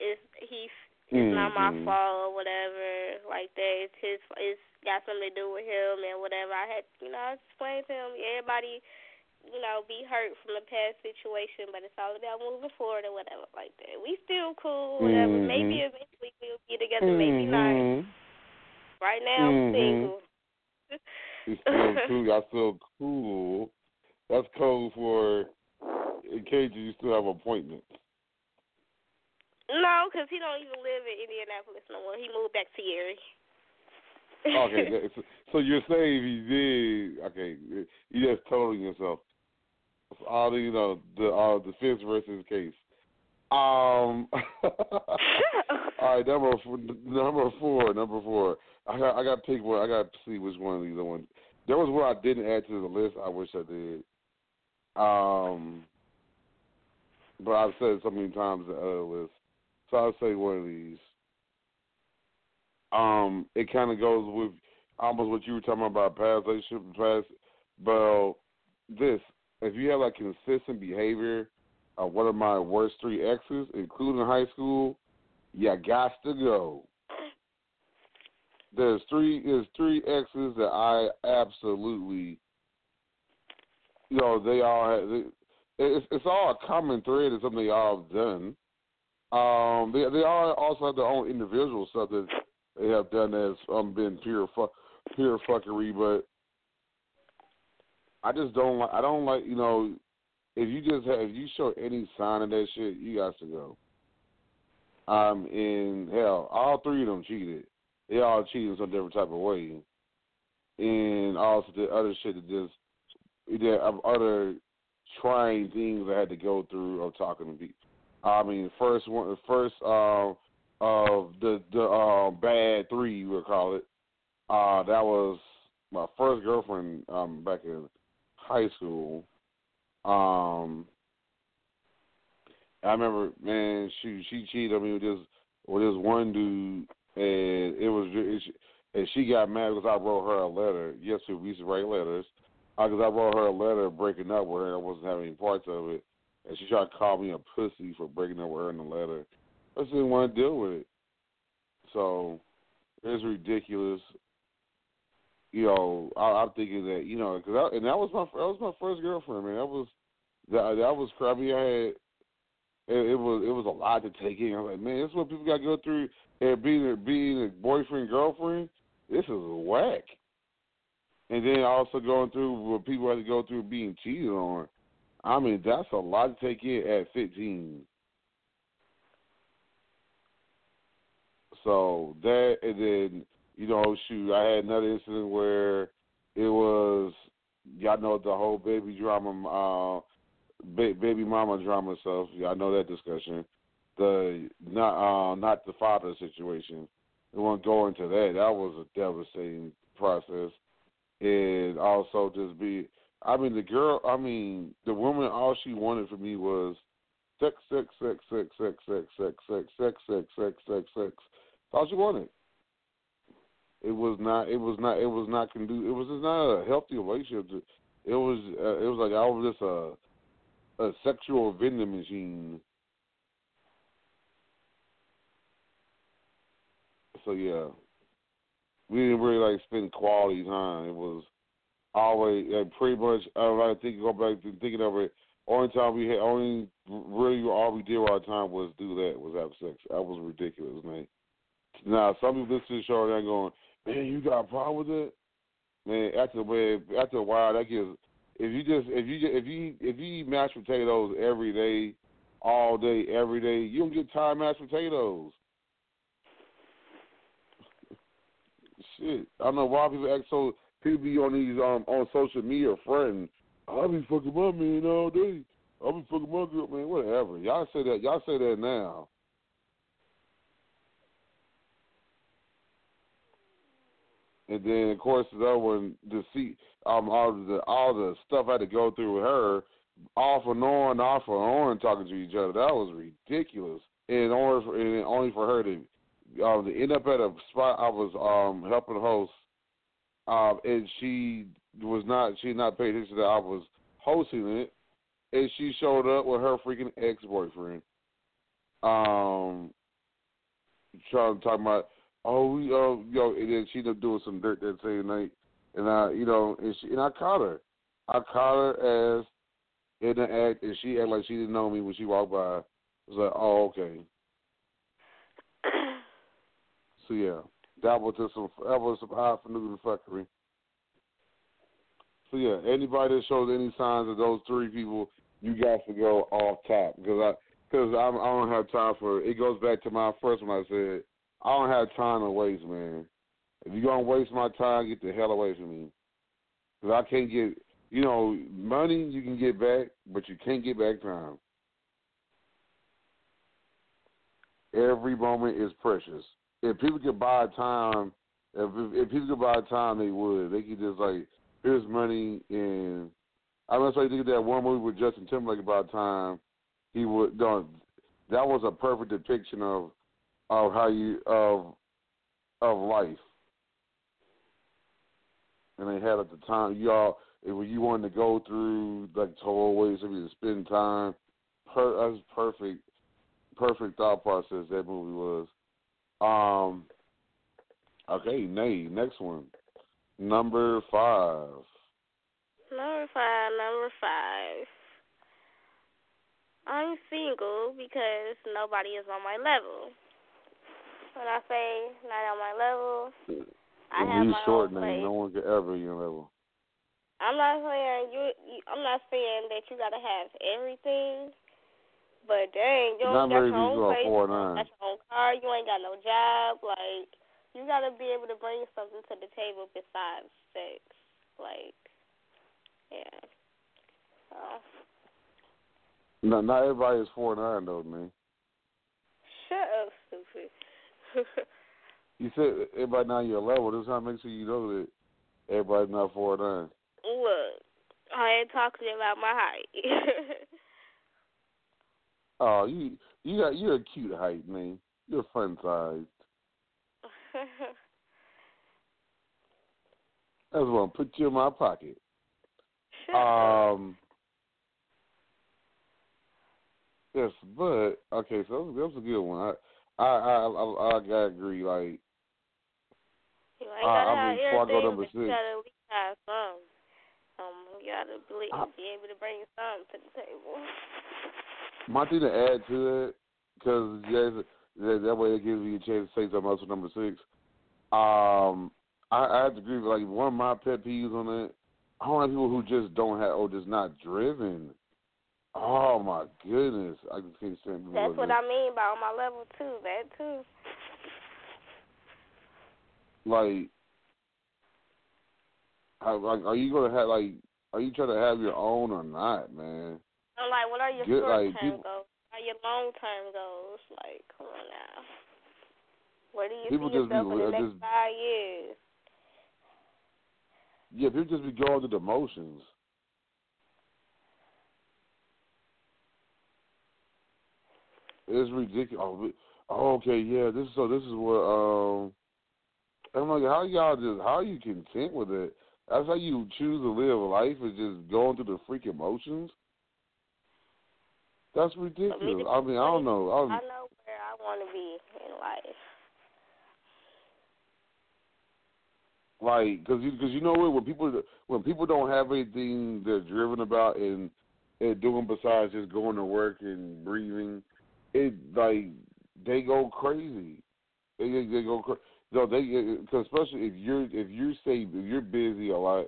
it's he's it's mm-hmm. not my mm-hmm. fault or whatever like that. It's his it's got something to do with him and whatever. I had you know, I explained to him everybody, you know, be hurt from the past situation, but it's all about moving forward or whatever like that. We still cool, whatever. Mm-hmm. Maybe eventually we'll get together, maybe not. Right now I'm single. He's still cool. I still cool. That's code for in case you still have appointments. No, because he don't even live in Indianapolis no more. He moved back to Erie. okay, so you're saying he did? Okay, you just told yourself. All the you know the uh, defense versus case. Um. all right, number four, number four, number four. I got I got to pick one. I got to see which one of these want. There was one I didn't add to the list. I wish I did. Um, but I've said so many times in other lists. So I'll say one of these. Um, it kind of goes with almost what you were talking about past relationship, past. But this, if you have like consistent behavior of one of my worst three exes, including high school, you got to go. There's three. There's three exes that I absolutely you know, they all have, they, it's, it's all a common thread of something they all have done. Um, they they all also have their own individual stuff that they have done that's um been pure fu- pure fuckery, but I just don't like. I don't like you know, if you just have if you show any sign of that shit, you got to go. Um, in hell, all three of them cheated. They all cheated in some different type of way, and also the other shit that just there of other trying things I had to go through of talking to people. I mean, first one, one, first uh, of the the uh, bad three, you would call it. Uh, that was my first girlfriend um, back in high school. Um, I remember, man, she she cheated on me with this with this one dude, and it was and she got mad because I wrote her a letter. Yes, we used to write letters because I wrote her a letter breaking up with her. I wasn't having any parts of it, and she tried to call me a pussy for breaking up with her in the letter. I just didn't want to deal with it. So it's ridiculous. You know, I, I'm thinking that you know, cause I, and that was my that was my first girlfriend, man. That was that that was crappy. I had it, it was it was a lot to take in. I was like, man, this is what people got to go through. And being being a boyfriend girlfriend, this is whack and then also going through what people have to go through being cheated on. I mean, that's a lot to take in at 15. So that, and then you know, shoot, I had another incident where it was, y'all know the whole baby drama, uh, ba- baby mama drama stuff. Y'all know that discussion. The not, uh, not the father situation. We won't go into that. That was a devastating process and also just be. I mean, the girl. I mean, the woman. All she wanted from me was sex, sex, sex, sex, sex, sex, sex, sex, sex, sex, sex, sex, sex. All she wanted. it was not. It was not. It was not conducive. It was just not a healthy relationship. It was. Uh, it was like I was just a a sexual vending machine. So yeah, we didn't really like spend quality time. It was always uh, pretty much. I think go back to thinking of it. Only time we had, only really all we did all the time was do that, was have sex. That was ridiculous, man. Now some people listen to the show and they're going, man, you got a problem with it? Man, after man, after a while, that gives. If you just if you if you if you eat mashed potatoes every day, all day, every day, you don't get tired of mashed potatoes. Shit, I don't know why people act so. People be on these um on social media friends. I be fucking my man all day. I be fucking my girl, man. Whatever. Y'all say that. Y'all say that now. and then of course the other one to see um all the all the stuff I had to go through with her, off and on, off and on, talking to each other. That was ridiculous. And only for, and only for her to um to end up at a spot I was um helping host, um and she was not she not paid attention that I was hosting it, and she showed up with her freaking ex boyfriend. Um, trying to talk about oh, we, uh, yo, and then she ended up doing some dirt that same night, and I, you know, and she, and I caught her. I caught her as in the act, and she acted like she didn't know me when she walked by. I was like, oh, okay. So yeah, that was just some was some highfalutin fuckery. So yeah, anybody that shows any signs of those three people, you got to go off top because I because I, I don't have time for it. It goes back to my first one I said I don't have time to waste, man. If you're gonna waste my time, get the hell away from me. Cause I can't get, you know, money you can get back, but you can't get back time. Every moment is precious. If people could buy time, if if people could buy time, they would. They could just like, here's money, and I must say, think that one movie with Justin Timberlake about time. He would, no, that was a perfect depiction of of how you of of life. And they had at the time y'all if you wanted to go through like tollways, if you to spend time, per, that was perfect, perfect thought process that movie was. Um. Okay, Nay, next one, number five. Number five, number five. I'm single because nobody is on my level. When I say not on my level, I have my short own place. No one could ever your level. I'm not saying you, you. I'm not saying that you gotta have everything, but dang, you don't got your own place, you got your own car, you ain't got no job. Like you gotta be able to bring something to the table besides sex. Like, yeah. Uh, no, not everybody is four nine though, man. Shut up, stupid. you said everybody not your level. This how makes sure you know that everybody's not four nine. Look, I ain't talking about my height. oh, you you got you're a cute height, man. You're fun sized. I just want to put you in my pocket. Um. Yes, but okay, so that was a good one. I I I I, I gotta agree. Like, you gotta I, I mean, before I go number six, you gotta at least have some. Um, you gotta be, I, be able to bring some to the table. My thing to add to that, because that, that way it gives me a chance to say something else for number six. Um, I, I have to agree. With, like one of my pet peeves on that, I don't like people who just don't have or just not driven. Oh my goodness, I just can't stand. That's what I mean by on my level too. That too. Like, like, are you gonna have like? Are you trying to have your own or not, man? I'm like, what are your Good, short term people, goals? What are your long term goals? Like, come on now. Where do you people see yourself be, in the next just, five years? Yeah, people just be going through the motions. It's ridiculous. Oh, oh, okay, yeah. This so this is what um I'm like, how y'all just how you content with it? That's how you choose to live life is just going through the freak emotions. That's ridiculous. I mean, I don't know. I, I know where I want to be in life. Like, cause you, cause you know what? When people, when people don't have anything they're driven about and and doing besides just going to work and breathing, it like they go crazy. They they go crazy. No, they uh, cause especially if you're if you say if you're busy a lot,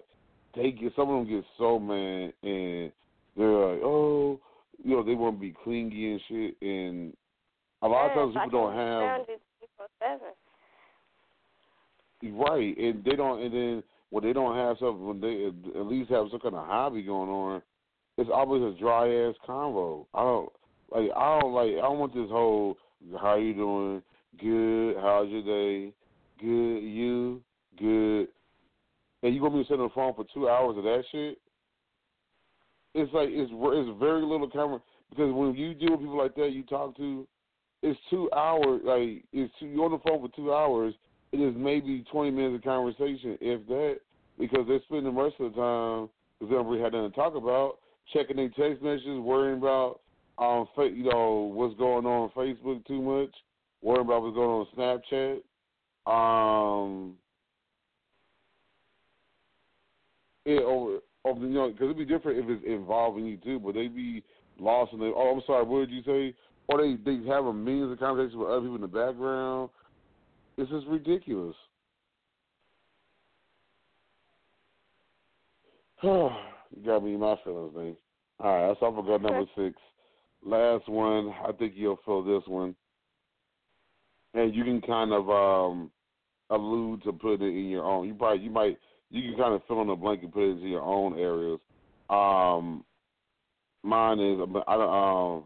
they get some of them get so mad and they're like, oh, you know, they want to be clingy and shit. And a lot yeah, of times people don't have. Right, and they don't, and then when they don't have something, when they at least have some kind of hobby going on, it's always a dry ass convo. I don't like. I don't like. I don't want this whole "How you doing? Good. How's your day? Good. You good?" And you gonna be sitting on the phone for two hours of that shit? It's like it's it's very little conversation because when you deal with people like that, you talk to, it's two hours. Like it's two, you're on the phone for two hours. It is maybe twenty minutes of conversation, if that, because they spend the rest of the time because they don't really have nothing to talk about checking their text messages, worrying about um you know what's going on on Facebook too much, worrying about what's going on on Snapchat. Um, it over over you know because it'd be different if it's involving you too, but they'd be lost in the oh I'm sorry what did you say? Or they they have a millions of conversations with other people in the background. This is ridiculous. You got me in my feelings, man. All right, that's all for number six. Last one, I think you'll feel this one, and you can kind of um, allude to put it in your own. You probably you might you can kind of fill in the blank and put it into your own areas. Um, mine is I don't um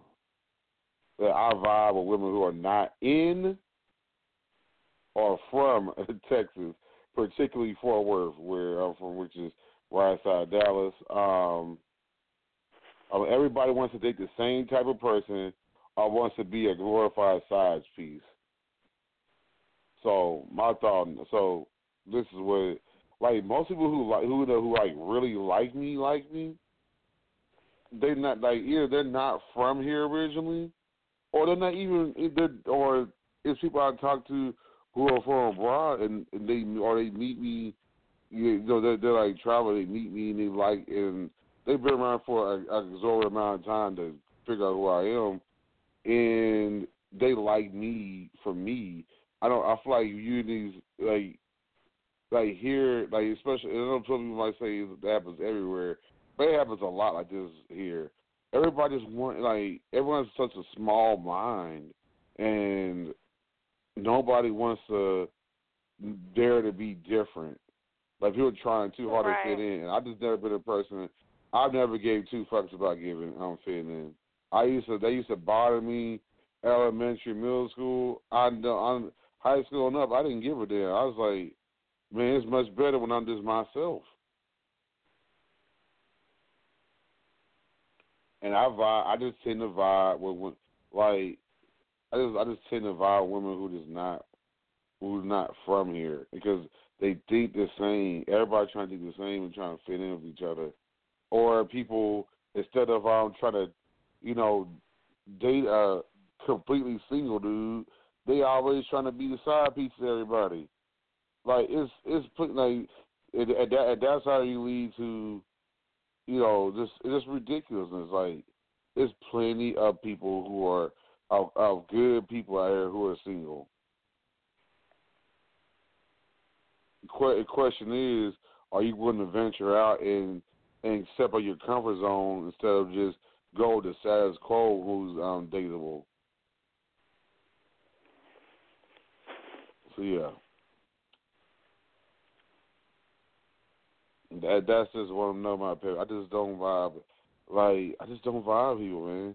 that I vibe with women who are not in or from Texas, particularly Fort Worth, where I'm from, which is right outside Dallas. Um, um, everybody wants to date the same type of person or wants to be a glorified size piece. So my thought, so this is what like most people who like who who like really like me like me. They're not like either they're not from here originally, or they're not even they're, or it's people I talk to who are from abroad and, and they or they meet me you know, they're, they're like travel. They meet me and they like, and they've been around for a, a exorbitant amount of time to figure out who I am, and they like me for me. I don't. I feel like you these like, like here, like especially. I know some people might say it happens everywhere, but it happens a lot like this here. Everybody just want like everyone has such a small mind, and nobody wants to dare to be different like people are trying too hard right. to fit in. I just never been a person. I've never gave two fucks about giving. I'm fitting in. I used to. They used to bother me. Elementary, middle school. I on high school and up. I didn't give a damn. I was like, man, it's much better when I'm just myself. And I vibe. I just tend to vibe with, with like. I just I just tend to vibe with women who just not who's not from here because they think the same. Everybody trying to do the same and trying to fit in with each other, or people instead of um trying to, you know, date a completely single dude, they always trying to be the side piece of everybody. Like it's it's like it, and, that, that's how you lead to, you know, just just ridiculousness. Like there's plenty of people who are of, of good people out here who are single the question is, are you willing to venture out and and step out your comfort zone instead of just go to status quo who's um dateable? So yeah. That that's just I'm know my opinion. I just don't vibe like I just don't vibe people, man.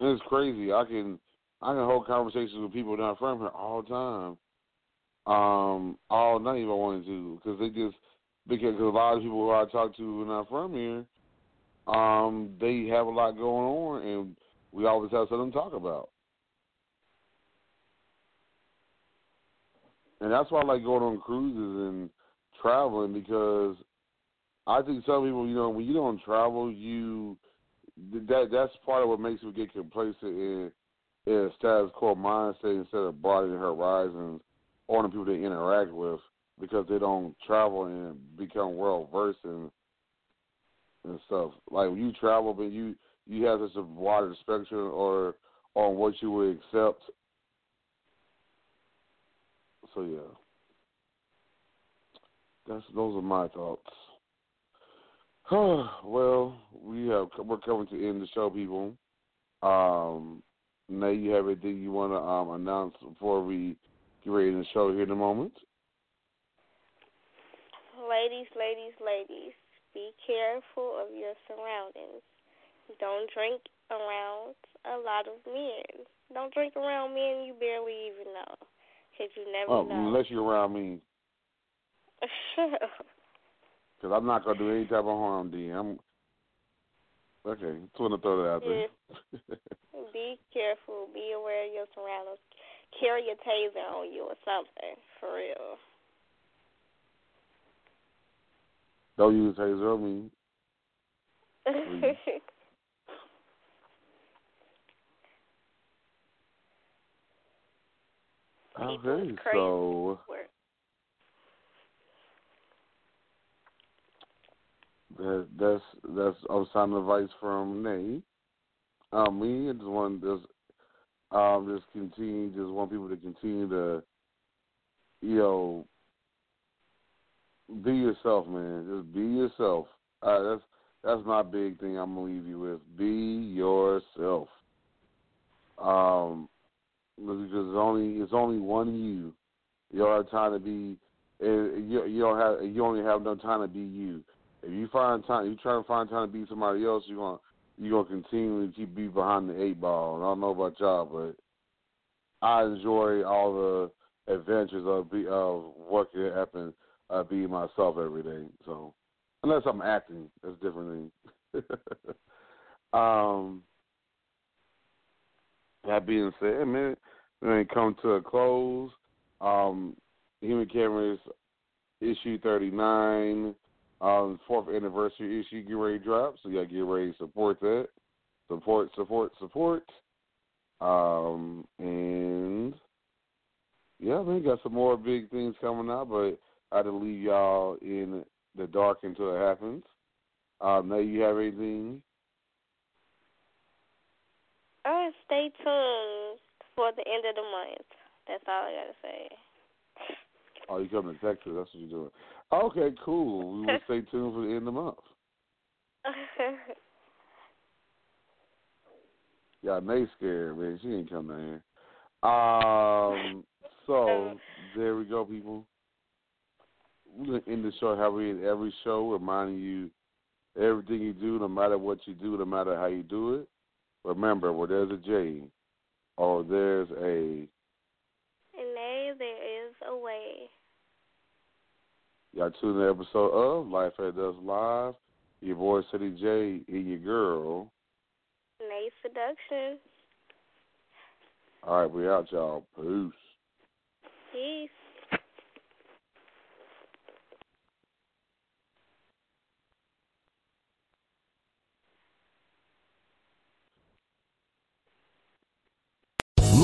It's crazy. I can I can hold conversations with people not from here all the time, um, all night if I wanted to, because they just because a lot of people who I talk to who are not from here, um, they have a lot going on, and we always have something to talk about. And that's why I like going on cruises and traveling because I think some people, you know, when you don't travel, you that that's part of what makes you get complacent in, in a status quo mindset instead of broadening horizons on the people they interact with because they don't travel and become well versed in and stuff. Like when you travel, but you you have such a wider spectrum or on what you would accept. So yeah, that's those are my thoughts. well, we have we're coming to end the show, people. Um, now you have anything you want to um, announce before we get ready to show here in a moment? Ladies, ladies, ladies, be careful of your surroundings. Don't drink around a lot of men. Don't drink around men you barely even know, cause you never oh, know. Unless you're around me. Because I'm not gonna do any type of harm, D. I'm okay. Just want to throw that out there. Yeah. be careful. Be aware of your surroundings. Carry a taser on you or something for real. Don't use taser on me. okay, so that, that's that's some advice from Nay. Um, me just want just um just continue just want people to continue to you know be yourself, man. Just be yourself. Uh, that's that's my big thing. I'm gonna leave you with. Be yourself. Um, because it's only it's only one you. You don't have time to be. You you don't have you only have no time to be you. If you find time, you try to find time to be somebody else. You gonna you gonna continually keep be behind the eight ball. And I don't know about y'all, but I enjoy all the adventures of be, of what can happen uh, be myself every day. So unless I'm acting, that's different thing. um, that being said, man, we come to a close. Um, Human Cameras issue 39, um, fourth anniversary issue get ready to drop, so gotta get ready to support that. Support, support, support. Um, and yeah, think got some more big things coming out, but I to leave y'all in the dark until it happens. Um, now you have anything? Uh, stay tuned for the end of the month. That's all I gotta say. Oh, you coming to Texas? That's what you're doing. Okay, cool. We will stay tuned for the end of the month. Yeah, May scared, man. She ain't coming here. Um, so there we go, people we're gonna end the show how we end every show, reminding you everything you do, no matter what you do, no matter how you do it. Remember, where there's a J, or there's a and A, there is a way. Y'all tune in the episode of Life After Dusk Live. Your boy Ceddy J and your girl. Nay Seduction. All right, we out, y'all. Peace. Peace.